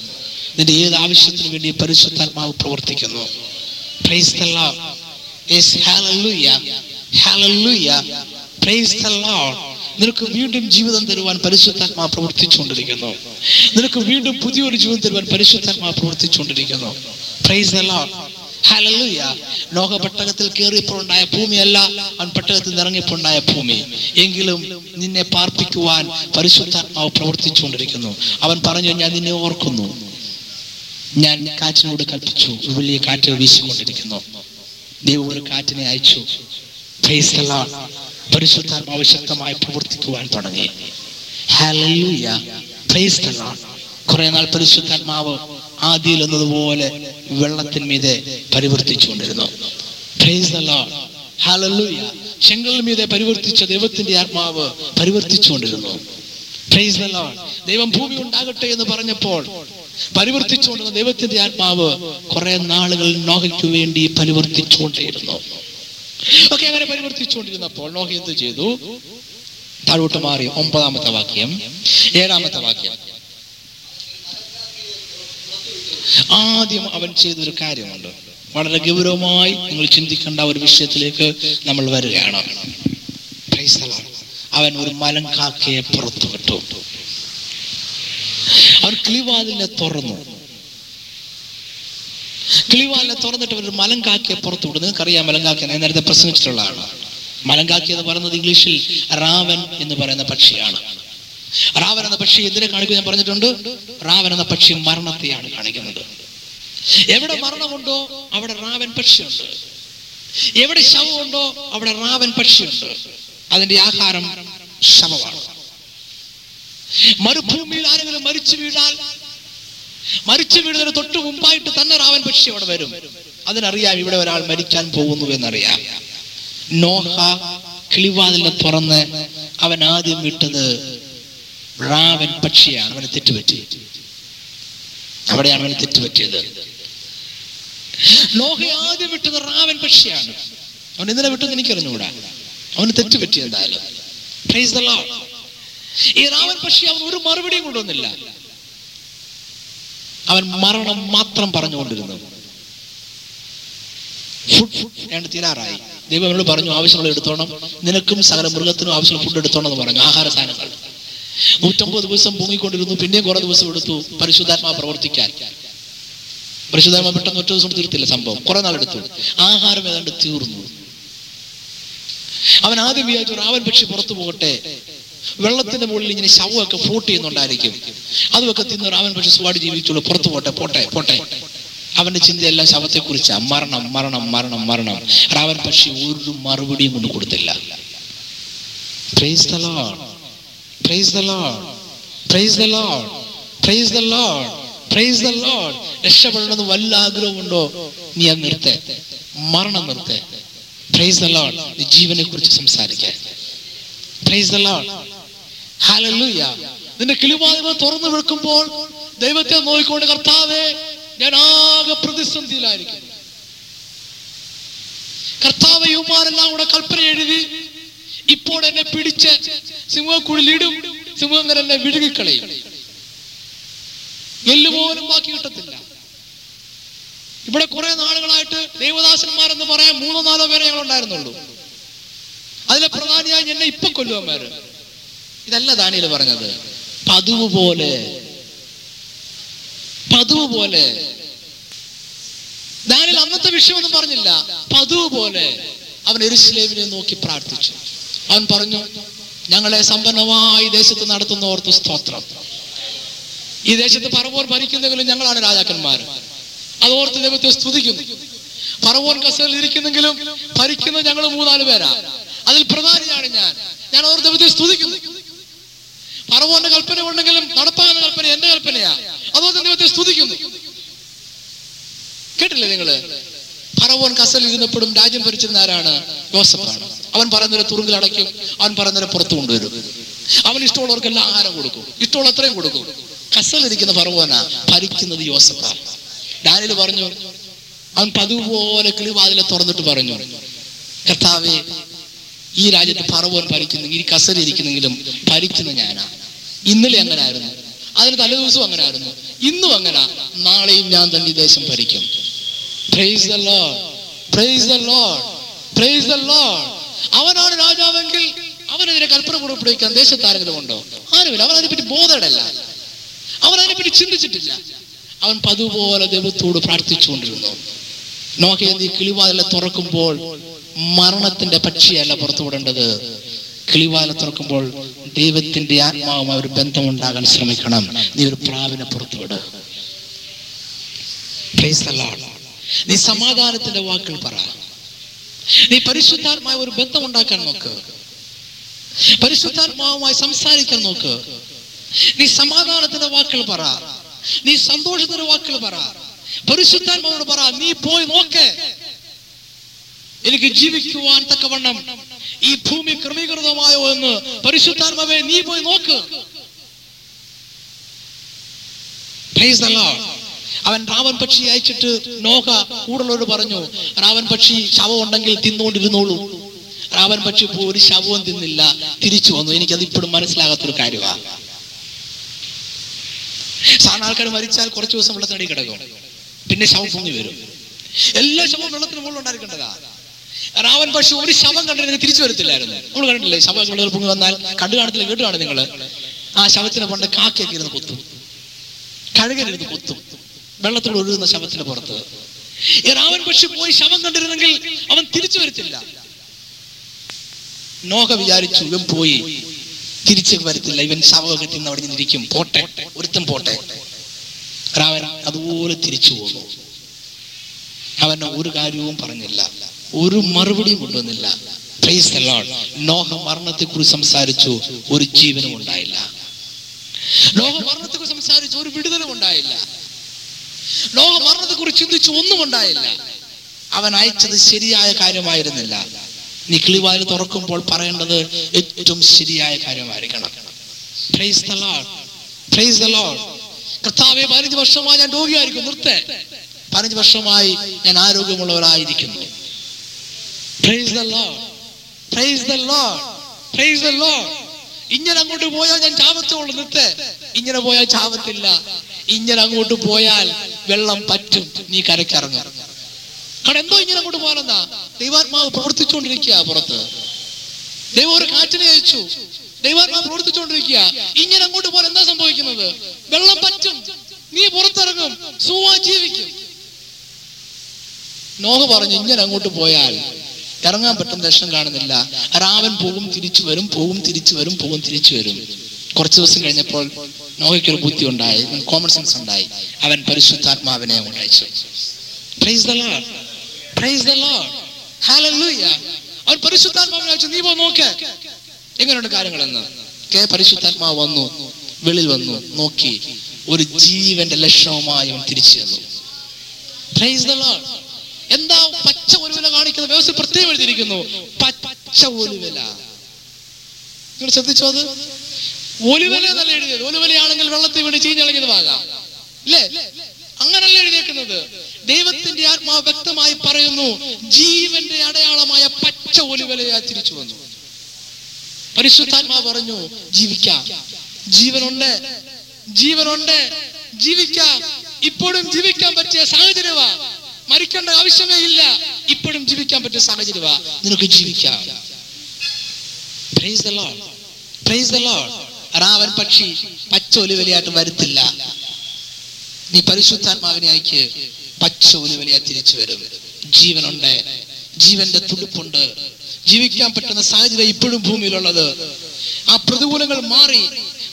നിന്റെ ഏത് ആവശ്യത്തിനു വേണ്ടി പരിശുദ്ധാത്മാവ് പ്രവർത്തിക്കുന്നു. Hallelujah. Hallelujah. പ്രൈസ് ലോർഡ് നിനക്ക് വീണ്ടും ജീവിതം തരുവാൻ പരിശുദ്ധാത്മാ പ്രവർത്തിച്ചുകൊണ്ടിരിക്കുന്നു. നിനക്ക് വീണ്ടും പുതിയൊരു ജീവിതം തരുവാൻ പരിശുദ്ധാത്മാ പ്രവർത്തിച്ചുകൊണ്ടിരിക്കുന്നു. Praise the Lord hallelujah Noah പെട്ടകത്തിൽ കയറിയപ്പോൾ ഉണ്ടായ ഭൂമിയല്ല അവൻ പെട്ടകത്തിൽ നിറങ്ങിയപ്പോൾ ഉണ്ടായ ഭൂമി. എങ്കിലും നിന്നെ പാർപ്പിക്കുവാൻ പരിശുദ്ധാത്മാവ് പ്രവർത്തിച്ചുകൊണ്ടിരിക്കുന്നു. അവൻ പറഞ്ഞു ഞാൻ നിന്നെ ഓർക്കുന്നു. ഞാൻ കാറ്റിനോട് കൽപ്പിച്ചു. വലിയ കാറ്റ് വീശിക്കൊണ്ടിരിക്കുന്നു. ദൈവം ഒരു കാറ്റിനെ അയച്ചു. പരിശുദ്ധാത്മാവ് ശക്തമായി പ്രവർത്തിക്കുവാൻ തുടങ്ങി. കുറെ നാൾ പരിശുദ്ധാത്മാവ് ആദിയിൽ എന്നതുപോലെ വെള്ളത്തിന്മീതെ പരിവർത്തിച്ചുകൊണ്ടിരുന്നു. ചെങ്കൽ മീതെ പരിവർത്തിച്ച ദൈവത്തിന്റെ ആത്മാവ് പരിവർത്തിച്ചുകൊണ്ടിരുന്നു. ദൈവം ഭൂമി ഉണ്ടാകട്ടെ എന്ന് പറഞ്ഞപ്പോൾ പരിവർത്തിച്ചുകൊണ്ടിരുന്ന ദൈവത്തിന്റെ ആത്മാവ് കുറെ നാളുകൾ നോഹയ്ക്ക് വേണ്ടി പരിവർത്തിച്ചുകൊണ്ടേയിരുന്നു. ഓക്കെ അങ്ങനെ പരിവർത്തിച്ചുകൊണ്ടിരുന്നപ്പോൾ നോഹ എന്ത് ചെയ്തു? താഴോട്ട് മാറി ഒമ്പതാമത്തെ വാക്യം ഏഴാമത്തെ വാക്യം. ആദ്യം അവൻ ചെയ്തൊരു കാര്യമുണ്ട്. വളരെ ഗൗരവമായി നിങ്ങൾ ചിന്തിക്കേണ്ട ഒരു വിഷയത്തിലേക്ക് നമ്മൾ വരികയാണ്. അവൻ ഒരു മലങ്കാക്കയെ പുറത്തു വിട്ടു. അവൻ കിളിവാതിലിനെ തുറന്നു. കിളിവാലിനെ തുറന്നിട്ട് ഒരു മലങ്കാക്കിയെ പുറത്തു വിടും നിങ്ങൾക്കറിയാം മലങ്കാക്കിയെ ഞാൻ നേരത്തെ പ്രസംഗിച്ചിട്ടുള്ളതാണ് മലങ്കാക്കി എന്ന് പറയുന്നത് ഇംഗ്ലീഷിൽ റാവൻ എന്ന് പറയുന്ന പക്ഷിയാണ്. റാവൻ എന്ന പക്ഷി എന്തിനെ കാണിക്കും ഞാൻ പറഞ്ഞിട്ടുണ്ട്? റാവൻ എന്ന പക്ഷി മരണത്തെയാണ് കാണിക്കുന്നത്. എവിടെ മരണമുണ്ടോ അവിടെ റാവൻ പക്ഷിയുണ്ട്. എവിടെ ശവമുണ്ടോ അവിടെ റാവൻ പക്ഷിയുണ്ട്. അതിന്റെ ആഹാരം ശവമാണ്. മരുഭൂമിയിൽ ആരെങ്കിലും മരിച്ചു വീഴാൽ മരിച്ചു വീഴുന്നതിന് തൊട്ട് മുമ്പായിട്ട് തന്നെ റാവൻ പക്ഷി അവിടെ വരും. അതിനറിയാം ഇവിടെ ഒരാൾ മരിക്കാൻ പോകുന്നു എന്നറിയാം. നോഹ കിളിവാതിലിനെ തുറന്ന് അവൻ ആദ്യം വിട്ടത് റാവൻ പക്ഷിയാണ് അവന് തെറ്റുപറ്റി അവിടെയാണ് അവന് തെറ്റുപറ്റിയത്. നോഹ ആദ്യം വിട്ടത് റാവൻ പക്ഷിയാണ്. അവൻ എന്തിനാ വിട്ടത് എനിക്കറിഞ്ഞുകൂടാ. അവന് തെറ്റുപറ്റി എന്തായാലും. ഈ റാവൻ പക്ഷി അവൻ ഒരു മറുപടിയും കൊണ്ടുവന്നില്ല. അവൻ മരണം മാത്രം പറഞ്ഞുകൊണ്ടിരുന്നു. ഫുഡ് തീരാറായി. ദൈവം അവനോട് പറഞ്ഞു ആവശ്യമുള്ള എടുത്തോണം. നിനക്കും സകല മൃഗത്തിനും ആവശ്യമുള്ള ഫുഡ് എടുത്തോണം എന്ന് പറഞ്ഞു. ആഹാര സാധനങ്ങൾ നൂറ്റമ്പത് ദിവസം പൊങ്ങിക്കൊണ്ടിരുന്നു. പിന്നെയും കുറെ ദിവസം എടുത്തു പരിശുദ്ധാത്മാ പ്രവർത്തിക്കാൻ. പരിശുദ്ധാത്മ പെട്ടെന്ന് ഒറ്റ ദിവസം തീർത്തില്ല സംഭവം. കുറെ നാളെടുത്തു ആഹാരം ഏതാണ്ട് തീർന്നു. അവൻ ആദ്യം വിചാരിച്ചു റാവൻ പക്ഷി പുറത്തു പോകട്ടെ. വെള്ളത്തിന്റെ മുകളിൽ ഇങ്ങനെ ശവമൊക്കെ ഫ്ലോട്ട് ചെയ്യുന്നുണ്ടായിരിക്കും. അതുമൊക്കെ തിന്ന് റാവൻ പക്ഷി സുവാടി ജീവിച്ചുള്ളൂ. പുറത്തു പോട്ടെ പോട്ടെ പോട്ടെ അവന്റെ ചിന്തയെല്ലാം ശവത്തെ കുറിച്ചാ മരണം മരണം മരണം. മരണം റാവൻ പക്ഷി ഒരു മറുപടിയും കൊണ്ട് കൊടുത്തില്ല. Praise the Lord praise the Lord praise the Lord praise the Lord രക്ഷപ്പെടണമെന്ന് വല്ല ആഗ്രഹമുണ്ടോ നീ അത് നിർത്തെ. മരണം നിർത്തെ. പ്രൈസ് ദ ലോഡ് നീ ജീവനെ കുറിച്ച് സംസാരിക്കാൻ പ്രൈസ് ദ ലോഡ് ഹാലല്ലൂയ നിന്റെ കിളിവാതിൽ തുറന്നു വെക്കുമ്പോൾ ദൈവത്തെ നോക്കിക്കൊണ്ട് കർത്താവേ ഞാൻ ആകെ പ്രതിസന്ധിയിലായിരിക്കും കർത്താവ് യുമാരെല്ലാം കൂടെ കൽപ്പന എഴുതി ഇപ്പോൾ എന്നെ പിടിച്ച് സിംഹക്കുഴലിടും സിംഹങ്ങൾ എന്നെ വിഴുകിക്കളയും എല്ലുപോലും ബാക്കി കിട്ടത്തില്ല. ഇവിടെ കുറെ നാളുകളായിട്ട് ദൈവദാസന്മാരെന്ന് പറയാൻ മൂന്നോ നാലോ പേരെ ഞങ്ങൾ ഉണ്ടായിരുന്നുള്ളൂ. അതിലെ പ്രധാനിയായി എന്നെ ഇപ്പൊ കൊല്ലുവന്മാര് ഇതല്ല ദാനിയിൽ പറഞ്ഞത്. പതിവ് പോലെ. പതിവ് പോലെ. ദാനിൽ അന്നത്തെ വിഷയമൊന്നും പറഞ്ഞില്ല. പതിവ് പോലെ അവൻ എരുസലേമിനെ നോക്കി പ്രാർത്ഥിച്ചു. അവൻ പറഞ്ഞു ഞങ്ങളെ സമ്പന്നമായി ദേശത്ത് നടത്തുന്ന ഓർത്ത് സ്തോത്രം. ഈ ദേശത്ത് പറവോൻ ഭരിക്കുന്നെങ്കിലും ഞങ്ങളാണ് രാജാക്കന്മാർ. അതോർത്ത് ദൈവത്തെ സ്തുതിക്കുന്നു. പറവോൻ കസേരയിൽ ഇരിക്കുന്നെങ്കിലും ഭരിക്കുന്നത് ഞങ്ങൾ മൂന്നാൽ പേരാ. അതിൽ പ്രധാനിയാണ് ഞാൻ. ഞാൻ ഓർത്ത് ദൈവത്തെ സ്തുതിക്കുന്നു. പറവോന്റെ കൽപ്പന ഉണ്ടെങ്കിലും നടപ്പാകുന്ന കൽപ്പന എന്റെ കൽപ്പനയാ. അതോർത്ത് ദൈവത്തെ സ്തുതിക്കുന്നു. കേട്ടില്ലേ നിങ്ങൾ? ഫറവോൻ കസലിൽ ഇരുന്നപ്പോഴും രാജ്യം ഭരിച്ചിരുന്ന ആരാണ്? യോസഫാണ്. അവൻ പറയുന്നവരെ തുറുങ്കിൽ അടയ്ക്കും അവൻ പറയുന്നവരെ പുറത്തു കൊണ്ടുവരും. അവൻ ഇഷ്ടമുള്ളവർക്കെല്ലാം ആഹാരം കൊടുക്കും. ഇഷ്ടമുള്ള അത്രയും കൊടുക്കും. കസലിരിക്കുന്ന ഫറവോനാ ഭരിക്കുന്നത് യോസഫാ. ഡാനിൽ പറഞ്ഞു അവൻ പതിവ് പോലെ കിളിവാതിലെ തുറന്നിട്ട് പറഞ്ഞു കർത്താവേ ഈ രാജ്യത്ത് പറവോൻ ഭരിക്കുന്നു ഈ കസലിരിക്കുന്നെങ്കിലും ഭരിക്കുന്ന ഞാനാ. ഇന്നലെ അങ്ങനെ ആയിരുന്നു അതിന് തലേദിവസവും അങ്ങനെ ആയിരുന്നു ഇന്നും അങ്ങനെ. നാളെയും ഞാൻ തന്നെ ഈ ദേശം ഭരിക്കും. Praise the Lord praise the Lord praise the Lord അവനാണ് രാജാവെങ്കിൽ അവനെതിരെ കൽപ്പന പുറപ്പെടുവിക്കാൻ ദേശത്ത് ആരെങ്കിലും ഉണ്ടോ? ആരുമില്ല. അവൻ അതിനെപ്പറ്റി ബോധടല്ല. അവൻ അതിനെപ്പറ്റി ചിന്തിച്ചിട്ടില്ല. അവൻ പതുപോലെ ദൈവത്തോട് പ്രാർത്ഥിച്ചുകൊണ്ടിരുന്നു. നോക്കിയ നീ കിളിവാതില തുറക്കുമ്പോൾ മരണത്തിന്റെ പക്ഷിയല്ല പുറത്തുവിടേണ്ടത്. കിളിവാല തുറക്കുമ്പോൾ ദൈവത്തിന്റെ ആത്മാവുമായി ഒരു ബന്ധമുണ്ടാകാൻ ശ്രമിക്കണം. നീ ഒരു പ്രാവിനെ പുറത്തുവിട്. Praise the Lord. നീ സമാധാനത്തിന്റെ വാക്കുകൾ പറ. നീ പരിശുദ്ധാത്മായ ഒരു ബന്ധം ഉണ്ടാക്കാൻ നോക്ക്. പരിശുദ്ധാത്മാവുമായി സംസാരിക്കാൻ നോക്ക്. നീ സമാധാനത്തിന്റെ വാക്കുകൾ പറ. നീ സന്തോഷത്തിന്റെ വാക്കുകൾ പറ. പരിശുദ്ധാത്മാവോട് പറ നീ പോയി നോക്ക്. എനിക്ക് ജീവിക്കുവാൻ തക്കവണ്ണം ഈ ഭൂമി ക്രമീകൃതമായോ എന്ന് പരിശുദ്ധാത്മാവേ നീ പോയി നോക്ക്. Praise. അവൻ റാവൻ പക്ഷി അയച്ചിട്ട് നോഹ കൂടുതലോട് പറഞ്ഞു റാവൻ പക്ഷി ശവം ഉണ്ടെങ്കിൽ തിന്നുകൊണ്ടിരുന്നോളൂ. റാവൻ പക്ഷി ഇപ്പോ ഒരു ശവവും തിന്നില്ല തിരിച്ചു വന്നു. എനിക്കത് ഇപ്പോഴും മനസ്സിലാകാത്തൊരു കാര്യമാണ് സാധാരണ ആൾക്കാർ മരിച്ചാൽ കുറച്ച് ദിവസം വെള്ളത്തിനടി കിടക്കും. പിന്നെ ശവം പൊങ്ങി വരും. എല്ലാ ശവവും വെള്ളത്തിന് മുകളിൽ ഉണ്ടായിരിക്കേണ്ടതാ. റാവൻ പക്ഷി ഒരു ശവം കണ്ടിരുന്നെങ്കിൽ തിരിച്ചു വരത്തില്ലായിരുന്നു. നമ്മൾ കണ്ടില്ലേ ശവം വെള്ളത്തിൽ പൊങ്ങി വന്നാൽ കണ്ടു കാണത്തില്ല കേട്ടു കാണും നിങ്ങൾ? ആ ശവത്തിന് പണ്ട് കാക്കയൊക്കെ ഇരുന്ന് കൊത്തും. കഴുകനിരുന്ന് കൊത്തും. വെള്ളത്തിൽ ഒഴുകുന്ന ശവത്തിന് പുറത്ത്. രാമൻ പക്ഷി പോയി ശവം കണ്ടിരുന്നെങ്കിൽ അവൻ തിരിച്ചു വരത്തില്ല. നോഹ വിചാരിച്ചു ഇവൻ പോയി. തിരിച്ചു വരത്തില്ല. ഇവൻ ശവമൊക്കെ തിന്ന് അവിടെ നിന്നിരിക്കും. പോട്ടെ ഒരുത്തം പോട്ടെ. രാവൻ അതുപോലെ തിരിച്ചു പോന്നു. അവൻ ഒരു കാര്യവും പറഞ്ഞില്ല. ഒരു മറുപടിയും കൊണ്ടുവന്നില്ല. നോഹ മരണത്തെ കുറിച്ച് സംസാരിച്ചു. ഒരു ജീവനും ഉണ്ടായില്ല ലോക മരണത്തെ കുറിച്ച് സംസാരിച്ചു. ഒരു വിടുതലും ഉണ്ടായില്ല. ലോക മരണത്തെ കുറിച്ച് ചിന്തിച്ചു ഒന്നും ഉണ്ടായില്ല. അവൻ അയച്ചത് ശരിയായ കാര്യമായിരുന്നില്ല. നീ കിളിവാൽ തുറക്കുമ്പോൾ പറയേണ്ടത് ഏറ്റവും ശരിയായ കാര്യമായിരിക്കണം. കർത്താവെ പതിനഞ്ച് വർഷമായി ഞാൻ രോഗിയായിരിക്കും നിർത്തേ. പതിനഞ്ച് വർഷമായി ഞാൻ ആരോഗ്യമുള്ളവരായിരിക്കുന്നു. ഇങ്ങനെ അങ്ങോട്ട് പോയാൽ ഞാൻ ചാപത്തോളൂ നിർത്തേ. ഇങ്ങനെ പോയാൽ ചാവത്തില്ല. ഇങ്ങനെ അങ്ങോട്ട് പോയാൽ വെള്ളം പറ്റും. നീ കരക്കിറങ്ങും കാരണം എന്തോ ഇങ്ങനെ അങ്ങോട്ട് പോകാനെന്നാ? ദൈവാത്മാവ് പ്രവർത്തിച്ചുകൊണ്ടിരിക്കുക പുറത്ത്. ദൈവം ഒരു കാറ്റിനെ അയച്ചു. ദൈവാത്മാവ് പ്രവർത്തിച്ചുകൊണ്ടിരിക്കുക ഇങ്ങനെ അങ്ങോട്ട് പോലെ എന്താ സംഭവിക്കുന്നത്? വെള്ളം പറ്റും. നീ പുറത്തിറങ്ങും. സൂവാ ജീവിക്കും. നോഹ പറഞ്ഞു ഇങ്ങനെ അങ്ങോട്ട് പോയാൽ ഇറങ്ങാൻ പറ്റുന്ന ലക്ഷണം കാണുന്നില്ല. രാവൻ പോകും തിരിച്ചു വരും പോകും തിരിച്ചു വരും പോകും തിരിച്ചു വരും. കുറച്ചു ദിവസം കഴിഞ്ഞപ്പോൾ നോഹയ്ക്ക് ഒരു ബുദ്ധി ഉണ്ടായി. കോമൺ സെൻസ് ഉണ്ടായി അവൻ പരിശുദ്ധാത്മാവിനെ ഉണ്ടായിച്ചു അവൻ പരിശുദ്ധാത്മാവിനെ അയച്ചു നീ പോ നോക്ക്. എങ്ങനെയുണ്ട് കാര്യങ്ങളെന്ന്? കെ പരിശുദ്ധാത്മാവ് വന്നു. വെളിയിൽ വന്നു. നോക്കി. ഒരു ജീവന്റെ ലക്ഷണവുമായി അവൻ തിരിച്ചു വന്നു എന്താ പച്ച ഒരുവില കാണിക്കുന്ന വ്യവസ്ഥ പ്രത്യേകം എഴുതിയിരിക്കുന്നു. പച്ച ഒരുവില നിങ്ങൾ ശ്രദ്ധിച്ചോ അത്? ഒലുവില എന്നല്ല എഴുതിയത്. ഒലുവലയാണെങ്കിൽ വെള്ളത്തിൽ വീണ് ചീഞ്ഞളങ്ങിയതുമാകാം ഇല്ലേ? അങ്ങനല്ല എഴുതിയേക്കുന്നത്. ദൈവത്തിന്റെ ആത്മാവ് വ്യക്തമായി പറയുന്നു ജീവന്റെ അടയാളമായ പച്ച ഒലുവലയാ തിരിച്ചു വന്നു. പരിശുദ്ധാത്മാവ് പറഞ്ഞു ജീവിക്കാം. ജീവനുണ്ട്. ജീവനുണ്ട്. ജീവിക്കാം. ഇപ്പോഴും ജീവിക്കാൻ പറ്റിയ സാഹചര്യമാ മരിക്കേണ്ട ആവശ്യമേ ഇല്ല. ഇപ്പോഴും ജീവിക്കാൻ പറ്റിയ സാഹചര്യമാ നിനക്ക് ജീവിക്കാം. Praise the Lord Lord. Raven പക്ഷി പച്ച ഒലിവലിയായിട്ട് വരുത്തില്ല. നീ പരിശുദ്ധാത്മാവിനെ അയക്ക്. പച്ച ഒലിവലിയാ തിരിച്ചു വരും. ജീവനുണ്ട്. ജീവന്റെ തുടുപ്പുണ്ട്. ജീവിക്കാൻ പറ്റുന്ന സാഹചര്യം ഇപ്പോഴും ഭൂമിയിലുള്ളത്. ആ പ്രതികൂലങ്ങൾ മാറി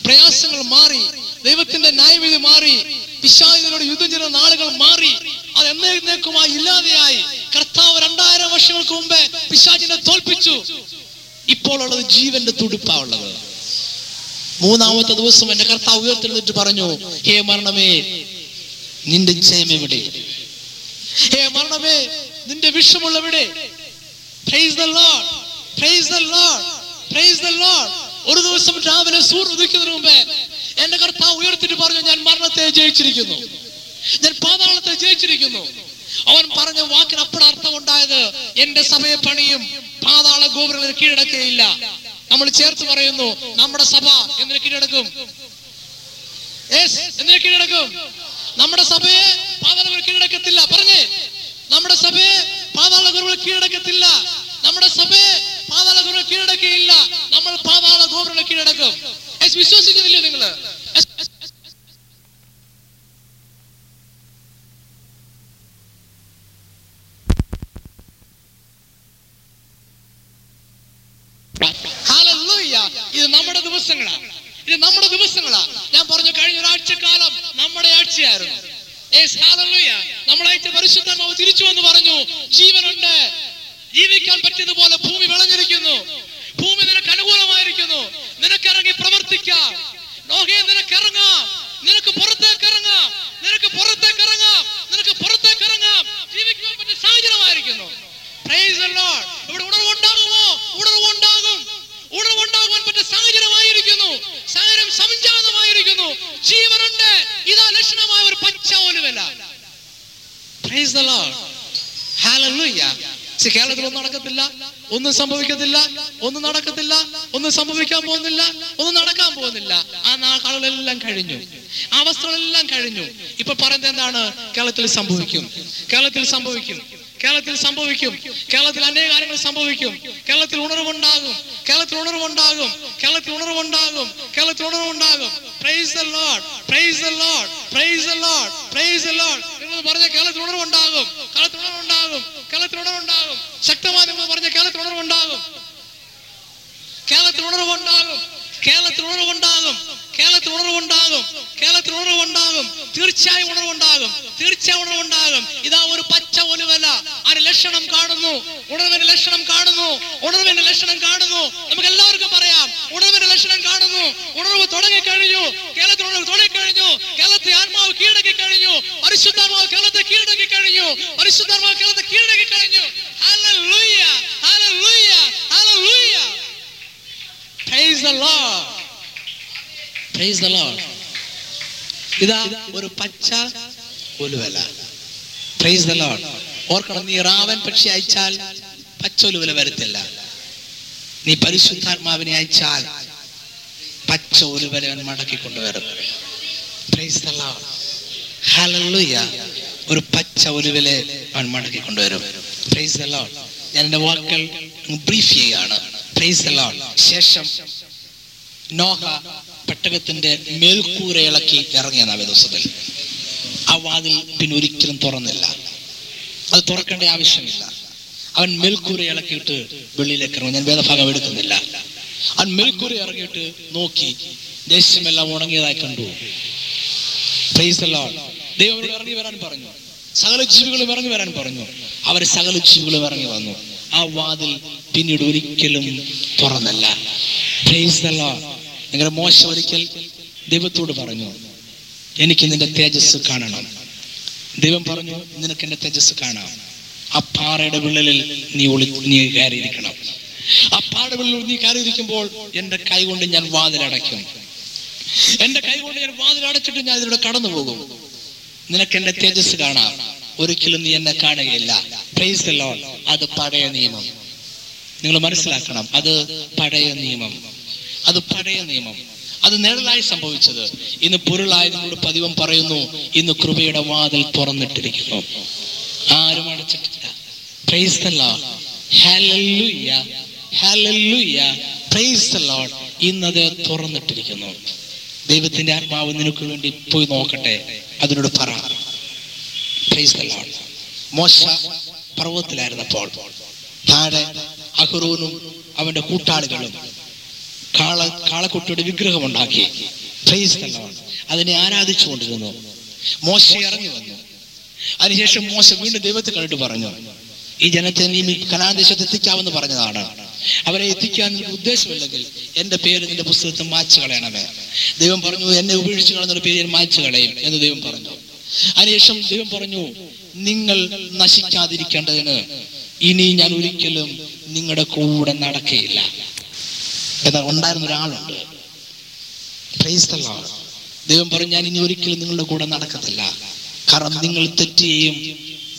പ്രയാസങ്ങൾ മാറി ദൈവത്തിന്റെ ന്യായവിധി മാറി പിശാചിനോട് യുദ്ധം ചെയ്യുന്ന നാളുകൾ മാറി അത് എന്നേക്കുമായി ഇല്ലാതെയായി. കർത്താവ് രണ്ടായിരം വർഷങ്ങൾക്ക് മുമ്പേ പിശാചിനെ തോൽപ്പിച്ചു. ഇപ്പോൾ ഉള്ളത് ജീവന്റെ തുടുപ്പാ ഉള്ളത് മൂന്നാമത്തെ ദിവസം എന്റെ കർത്താവ് ഉയർത്തെഴുന്നിട്ട് പറഞ്ഞു ഹേ മരണമേ നിന്റെ ജയം എവിടെ? ഹേ മരണമേ നിന്റെ വിഷമുള്ളവിടെ. ഒരു ദിവസം രാവിലെ സൂര്യ ഉദിക്കുന്നതിന് മുമ്പേ എന്റെ കർത്താവ് ഉയർത്തിട്ട് പറഞ്ഞു ഞാൻ മരണത്തെ ജയിച്ചിരിക്കുന്നു. ഞാൻ പാതാളത്തെ ജയിച്ചിരിക്കുന്നു. അവൻ പറഞ്ഞ വാക്കിന് അപ്പഴ അർത്ഥം ഉണ്ടായത് എന്റെ സഭയെ പണിയും പാതാള ഗോപുരങ്ങൾ കീഴടക്കുകയില്ല. നമ്മൾ ചേർത്ത് പറയുന്നു നമ്മുടെ സഭ എന്തിനു കീഴടക്കും? എന്തിനു കീഴടക്കും? നമ്മുടെ സഭയെ പാതാളകൾ കീഴടക്കത്തില്ല. പറഞ്ഞേ നമ്മുടെ സഭയെ പാതാള കീഴടക്കത്തില്ല. നമ്മുടെ സഭയെ പാതാള കീഴടക്കുകയില്ല. നമ്മൾ പാതാള ഗോപുരങ്ങൾ കീഴടക്കും. വിശ്വസിക്കുന്നില്ലേ നിങ്ങൾ യെസ്, യെസ്, യെസ്. Hallelujah. ഇത് നമ്മുടെ ദിവസങ്ങളാണ് ഇത് നമ്മുടെ ദിവസങ്ങളാണ് ഞാൻ പറഞ്ഞു കഴിഞ്ഞ ഒരാഴ്ചക്കാലം നമ്മുടെ ആഴ്ചയായിരുന്നു. നമ്മളായിട്ട് പരിശുദ്ധമാവ് തിരിച്ചു എന്ന് പറഞ്ഞു ജീവനുണ്ട്. ജീവിക്കാൻ പറ്റിയതുപോലെ ഭൂമി വിളഞ്ഞിരിക്കുന്നു. ഭൂമി നിനക്ക് അനുകൂലമായിരിക്കുന്നു. നിനക്കിറങ്ങി പ്രവർത്തിക്കാം. നോഹേ നിനക്ക് ഇറങ്ങാം നിനക്ക് പുറത്തേക്ക് ഇറങ്ങാം നിനക്ക് പുറത്തേക്ക് ഇറങ്ങാം നിനക്ക് പുറത്തേക്ക് ഇറങ്ങാം ജീവിക്കാൻ പറ്റിയ സാഹചര്യമായിരിക്കുന്നു. Price the Lord. ഇവിടെ ഉണർവുണ്ടാകുമോ ഉണർവുണ്ടാകും ഉണർവുണ്ടാകുവാൻ പറ്റിയ സാഹചര്യമായിരിക്കുന്നു സാഹചര്യം സംജാതമായിരിക്കുന്നു. ജീവനുണ്ട്. ഇതാ ലക്ഷണമായ ഒരു പച്ച. See, കേരളത്തിൽ ഒന്നും നടക്കത്തില്ല. ഒന്നും സംഭവിക്കത്തില്ല. ഒന്നും നടക്കത്തില്ല. ഒന്നും സംഭവിക്കാൻ പോകുന്നില്ല. ഒന്നും നടക്കാൻ പോകുന്നില്ല. ആ നാളുകളെല്ലാം കഴിഞ്ഞു. അവസ്ഥകളെല്ലാം കഴിഞ്ഞു. ഇപ്പൊ പറയുന്നത് എന്താണ്? കേരളത്തിൽ സംഭവിക്കും. കേരളത്തിൽ സംഭവിക്കും. കേരളത്തിൽ സംഭവിക്കും. കേരളത്തിൽ അനേക കാര്യങ്ങൾ സംഭവിക്കും. കേരളത്തിൽ ഉണർവുണ്ടാകും. കേരളത്തിൽ ഉണർവുണ്ടാകും. കേരളത്തിൽ ഉണർവുണ്ടാകും. കേരളത്തിൽ ഉണർവുണ്ടാകും. Praise the Lord praise the Lord praise the Lord praise the Lord നിങ്ങൾ പറഞ്ഞ കേരളത്തിൽ ഉണർവുണ്ടാകും. കേരളത്തിൽ ഉണർവുണ്ടാകും. കേരളത്തിൽ ഉണർവുണ്ടാകും. ശക്തമായി നിങ്ങൾ പറഞ്ഞ കേരളത്തിൽ ഉണർവുണ്ടാകും. കേരളത്തിൽ ഉണർവുണ്ടാകും. കേരളത്തിൽ ഉണർവുണ്ടാകും. കേരളത്തിൽ ഉണർവുണ്ടാകും. കേരളത്തിൽ ഉണർവുണ്ടാകും. തീർച്ചയായും ഉണർവുണ്ടാകും. തീർച്ചയായും ഉണർവുണ്ടാകും. ഇതാ ഒരു പച്ച ഒലുവല അതിന് ലക്ഷണം കാണുന്നു. ഉണർവിന്റെ ലക്ഷണം കാണുന്നു. ഉണർവിന്റെ ലക്ഷണം കാണുന്നു. നമുക്ക് എല്ലാവർക്കും പറയാം. ഉണർവിന്റെ ലക്ഷണം കാണുന്നു. ഉണർവ് തുടങ്ങി കഴിഞ്ഞു കേരളത്തിൽ ഉണർവ് തുടങ്ങി കഴിഞ്ഞു കേരളത്തിൽ ആത്മാവ് കീഴടക്കി കഴിഞ്ഞു പരിശുദ്ധാത്മാവ് കേരളത്തെ കീഴടക്കി കഴിഞ്ഞു പരിശുദ്ധാത്മാവ് കേരളത്തെ കീഴടക്കി കഴിഞ്ഞു Hallelujah! Hallelujah! Hallelujah! Praise the Lord. Praise the Lord. ഇതാ ഒരു പച്ച ഒലുവല. പ്രൈസ് ദ ലോർഡ് ഓർക്കണം നീ റാവൻ പക്ഷി അയച്ചാൽ പച്ചൊലുവല വരത്തില്ല. നീ പരിശുദ്ധാത്മാവിനെ അയച്ചാൽ പച്ച ഒലുവല മടക്കി കൊണ്ടുവരും. പ്രൈസ് ദ ലോർഡ് ഹല്ലേലൂയ ഒരു പച്ച ഒലുവലെ മടക്കി കൊണ്ടുവരും. പ്രൈസ് ദ ലോർഡ് ഞാൻ എന്റെ വാക്കുകൾ ബ്രീഫ് പ്രൈസ് ദ ശേഷം നോഹ പെട്ടകത്തിന്റെ മേൽക്കൂര ഇളക്കി ഇറങ്ങിയ ദിവസത്തിൽ ആ വാതിൽ പിന്നെ ഒരിക്കലും തുറന്നില്ല. അത് തുറക്കേണ്ട ആവശ്യമില്ല. അവൻ മേൽക്കൂര ഇളക്കിയിട്ട് വെള്ളിയിലേക്ക് ഇറങ്ങും. ഞാൻ വേദഭാഗം എടുക്കുന്നില്ല. അവൻ മേൽക്കൂര ഇറങ്ങിയിട്ട് നോക്കി. ദേശമെല്ലാം ഉണങ്ങിയതായി കണ്ടു. ദൈവം ഇറങ്ങി വരാൻ പറഞ്ഞു. സകല ജീവികളും ഇറങ്ങി വരാൻ പറഞ്ഞു. അവർ സകല ജീവികളും ഇറങ്ങി വന്നു. ആ വാതിൽ പിന്നീട് ഒരിക്കലും തുറന്നല്ല. നിങ്ങളുടെ മോശം ഒരിക്കൽ ദൈവത്തോട് പറഞ്ഞു എനിക്ക് നിന്റെ തേജസ് കാണണം. ദൈവം പറഞ്ഞു നിനക്ക് എന്റെ തേജസ് കാണാം. ആ പാറയുടെ വിള്ളലിൽ നീ ഒളി നീ കയറിയിരിക്കണം. ആ പാറയുടെ വിള്ളലിൽ നീ കയറിയിരിക്കുമ്പോൾ എന്റെ കൈ കൊണ്ട് ഞാൻ വാതിലടയ്ക്കും എന്റെ കൈ കൊണ്ട് ഞാൻ വാതിലടച്ചിട്ട് ഞാൻ ഇതിലൂടെ കടന്നു പോകും നിനക്ക് എന്റെ തേജസ് കാണാം. ഒരിക്കലും നീ എന്നെ കാണുകയില്ല. അത് പഴയ നിയമം. നിങ്ങൾ മനസ്സിലാക്കണം അത് പഴയ നിയമം. അത് പഴയ നിയമം. അത് നിഴലായി സംഭവിച്ചത്. ഇന്ന് പൊരുളായതിനോട് പതിവം പറയുന്നു. ഇന്ന് കൃപയുടെ വാതിൽ തുറന്നിട്ടിരിക്കുന്നു. ആരും അടച്ചിട്ടില്ല. ഇന്നത് തുറന്നിട്ടിരിക്കുന്നു. ദൈവത്തിന്റെ ആത്മാവ് നിനക്ക് വേണ്ടി പോയി നോക്കട്ടെ. അതിനോട് പറ. മോശ പർവതത്തിലായിരുന്നപ്പോൾ. താഴെ അഹ്റൂനും അവന്റെ കൂട്ടാളികളും കാള കാളക്കുട്ടിയുടെ വിഗ്രഹം ഉണ്ടാക്കി അതിനെ ആരാധിച്ചു കൊണ്ടിരുന്നു മോശ ഇറങ്ങി വന്നു. അതിനുശേഷം മോശ വീണ്ടും ദൈവത്തെ കണ്ടിട്ട് പറഞ്ഞു ഈ ജനത്തെ നീ കനാൻ ദേശത്ത് എത്തിക്കാമെന്ന് പറഞ്ഞതാണ്. അവരെ എത്തിക്കാൻ ഉദ്ദേശമില്ലെങ്കിൽ എന്റെ പേര് നിന്റെ പുസ്തകത്തിൽ മാച്ചു കളയണമേ. ദൈവം പറഞ്ഞു എന്നെ ഉപേക്ഷിച്ച് കളഞ്ഞൊരു പേര് ഞാൻ മായ്ച്ചു കളയും എന്ന് ദൈവം പറഞ്ഞു. അതിനുശേഷം ദൈവം പറഞ്ഞു നിങ്ങൾ നശിക്കാതിരിക്കേണ്ടതിന് ഇനി ഞാൻ ഒരിക്കലും നിങ്ങളുടെ കൂടെ നടക്കയില്ല. എന്നാൽ ഉണ്ടായിരുന്ന ഒരാളുണ്ട്. ദൈവം പറഞ്ഞു ഞാൻ ഇനി ഒരിക്കലും നിങ്ങളുടെ കൂടെ നടക്കത്തില്ല. കാരണം നിങ്ങൾ തെറ്റ് ചെയ്യും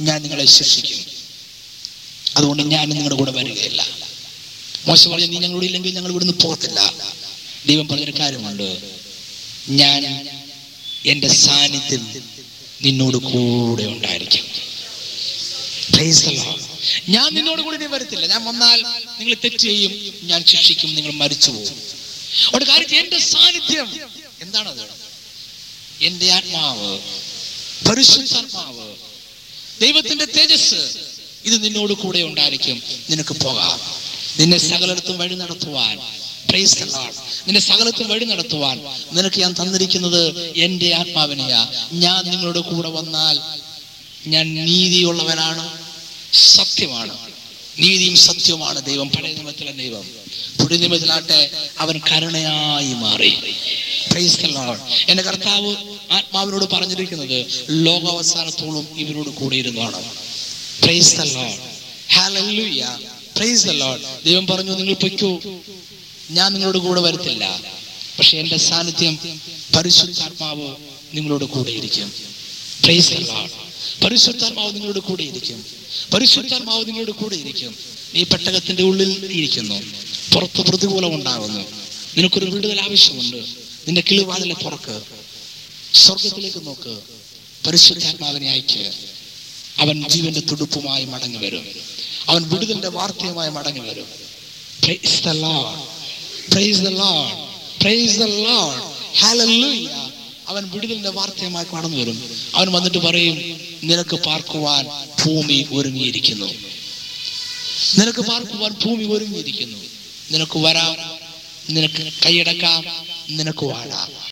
ഞാൻ നിങ്ങളെ ശിക്ഷിക്കും. അതുകൊണ്ട് ഞാൻ നിങ്ങളുടെ കൂടെ വരികയില്ല. മോശം പറഞ്ഞു നീ ഞങ്ങളോട് ഇല്ലെങ്കിൽ ഞങ്ങൾ ഇവിടുന്ന് പോകത്തില്ല. ദൈവം പറഞ്ഞൊരു കാര്യമുണ്ട്. ഞാൻ എന്റെ സാന്നിധ്യം നിന്നോട് കൂടെ ഉണ്ടായിരിക്കും. ഞാൻ നിന്നോട് കൂടി വരത്തില്ല. ഞാൻ വന്നാൽ നിങ്ങൾ തെറ്റ് ചെയ്യും ഞാൻ ശിക്ഷിക്കും നിങ്ങൾ മരിച്ചു പോകും ഒരു കാര്യം എന്റെ സാന്നിധ്യം എന്താണ് അത് എന്റെ ആത്മാവ് പരിശുദ്ധാത്മാവ് ദൈവത്തിന്റെ തേജസ് ഇത് നിന്നോട് കൂടെ ഉണ്ടായിരിക്കും. നിനക്ക് പോകാം. നിന്നെ സകലത്തും വഴി നടത്തുവാൻ. നിന്നെ സകലത്തും വഴി നടത്തുവാൻ. നിനക്ക് ഞാൻ തന്നിരിക്കുന്നത് എന്റെ ആത്മാവിനെയാ. ഞാൻ നിങ്ങളുടെ കൂടെ വന്നാൽ ഞാൻ നീതിയുള്ളവനാണ്. സത്യമാണ്. നീതിയും സത്യവുമാണ് ദൈവം. പഴയ നിയമത്തിലെ ദൈവം. പുതിയ അവൻ കരുണയായി മാറി. എന്റെ കർത്താവ് ആത്മാവിനോട് പറഞ്ഞിരിക്കുന്നത് ലോകാവസാനത്തോളം ഇവരോട് കൂടെ ഇരുന്നാണ്. ദൈവം പറഞ്ഞു നിങ്ങൾ പൊയ്ക്കോ. ഞാൻ നിങ്ങളോട് കൂടെ വരത്തില്ല. പക്ഷെ എന്റെ സാന്നിധ്യം പരിശുദ്ധാത്മാവ് നിങ്ങളോട് കൂടെ ഇരിക്കും. പരിശുദ്ധാത്മാവ് നിങ്ങളുടെ കൂടെ ഇരിക്കും. പരിശുദ്ധാത്മാവ് നിങ്ങളുടെ കൂടെ ഇരിക്കും. നീ പെട്ടകത്തിന്റെ ഉള്ളിൽ ഇരിക്കുന്നു. പുറത്ത് പ്രതികൂലം ഉണ്ടാകുന്നു. നിനക്കൊരു വിടുതൽ ആവശ്യമുണ്ട്. നിന്റെ കിളിവാതിലെ പുറക്ക്. സ്വർഗത്തിലേക്ക് നോക്ക്. പരിശുദ്ധാത്മാവിനെ അയക്ക്. അവൻ ജീവന്റെ തുടുപ്പുമായി മടങ്ങി വരും. അവൻ വിടുതലിന്റെ വാർത്തയുമായി മടങ്ങി വരും. അവൻ വിടുതലിന്റെ വാർത്തയുമായി കടന്നു വരും. അവൻ വന്നിട്ട് പറയും നിനക്ക് പാർക്കുവാൻ ഭൂമി ഒരുങ്ങിയിരിക്കുന്നു. നിനക്ക് പാർക്കുവാൻ ഭൂമി ഒരുങ്ങിയിരിക്കുന്നു. നിനക്ക് വരാം. നിനക്ക് കൈയടക്കാം. നിനക്ക് വാഴാം.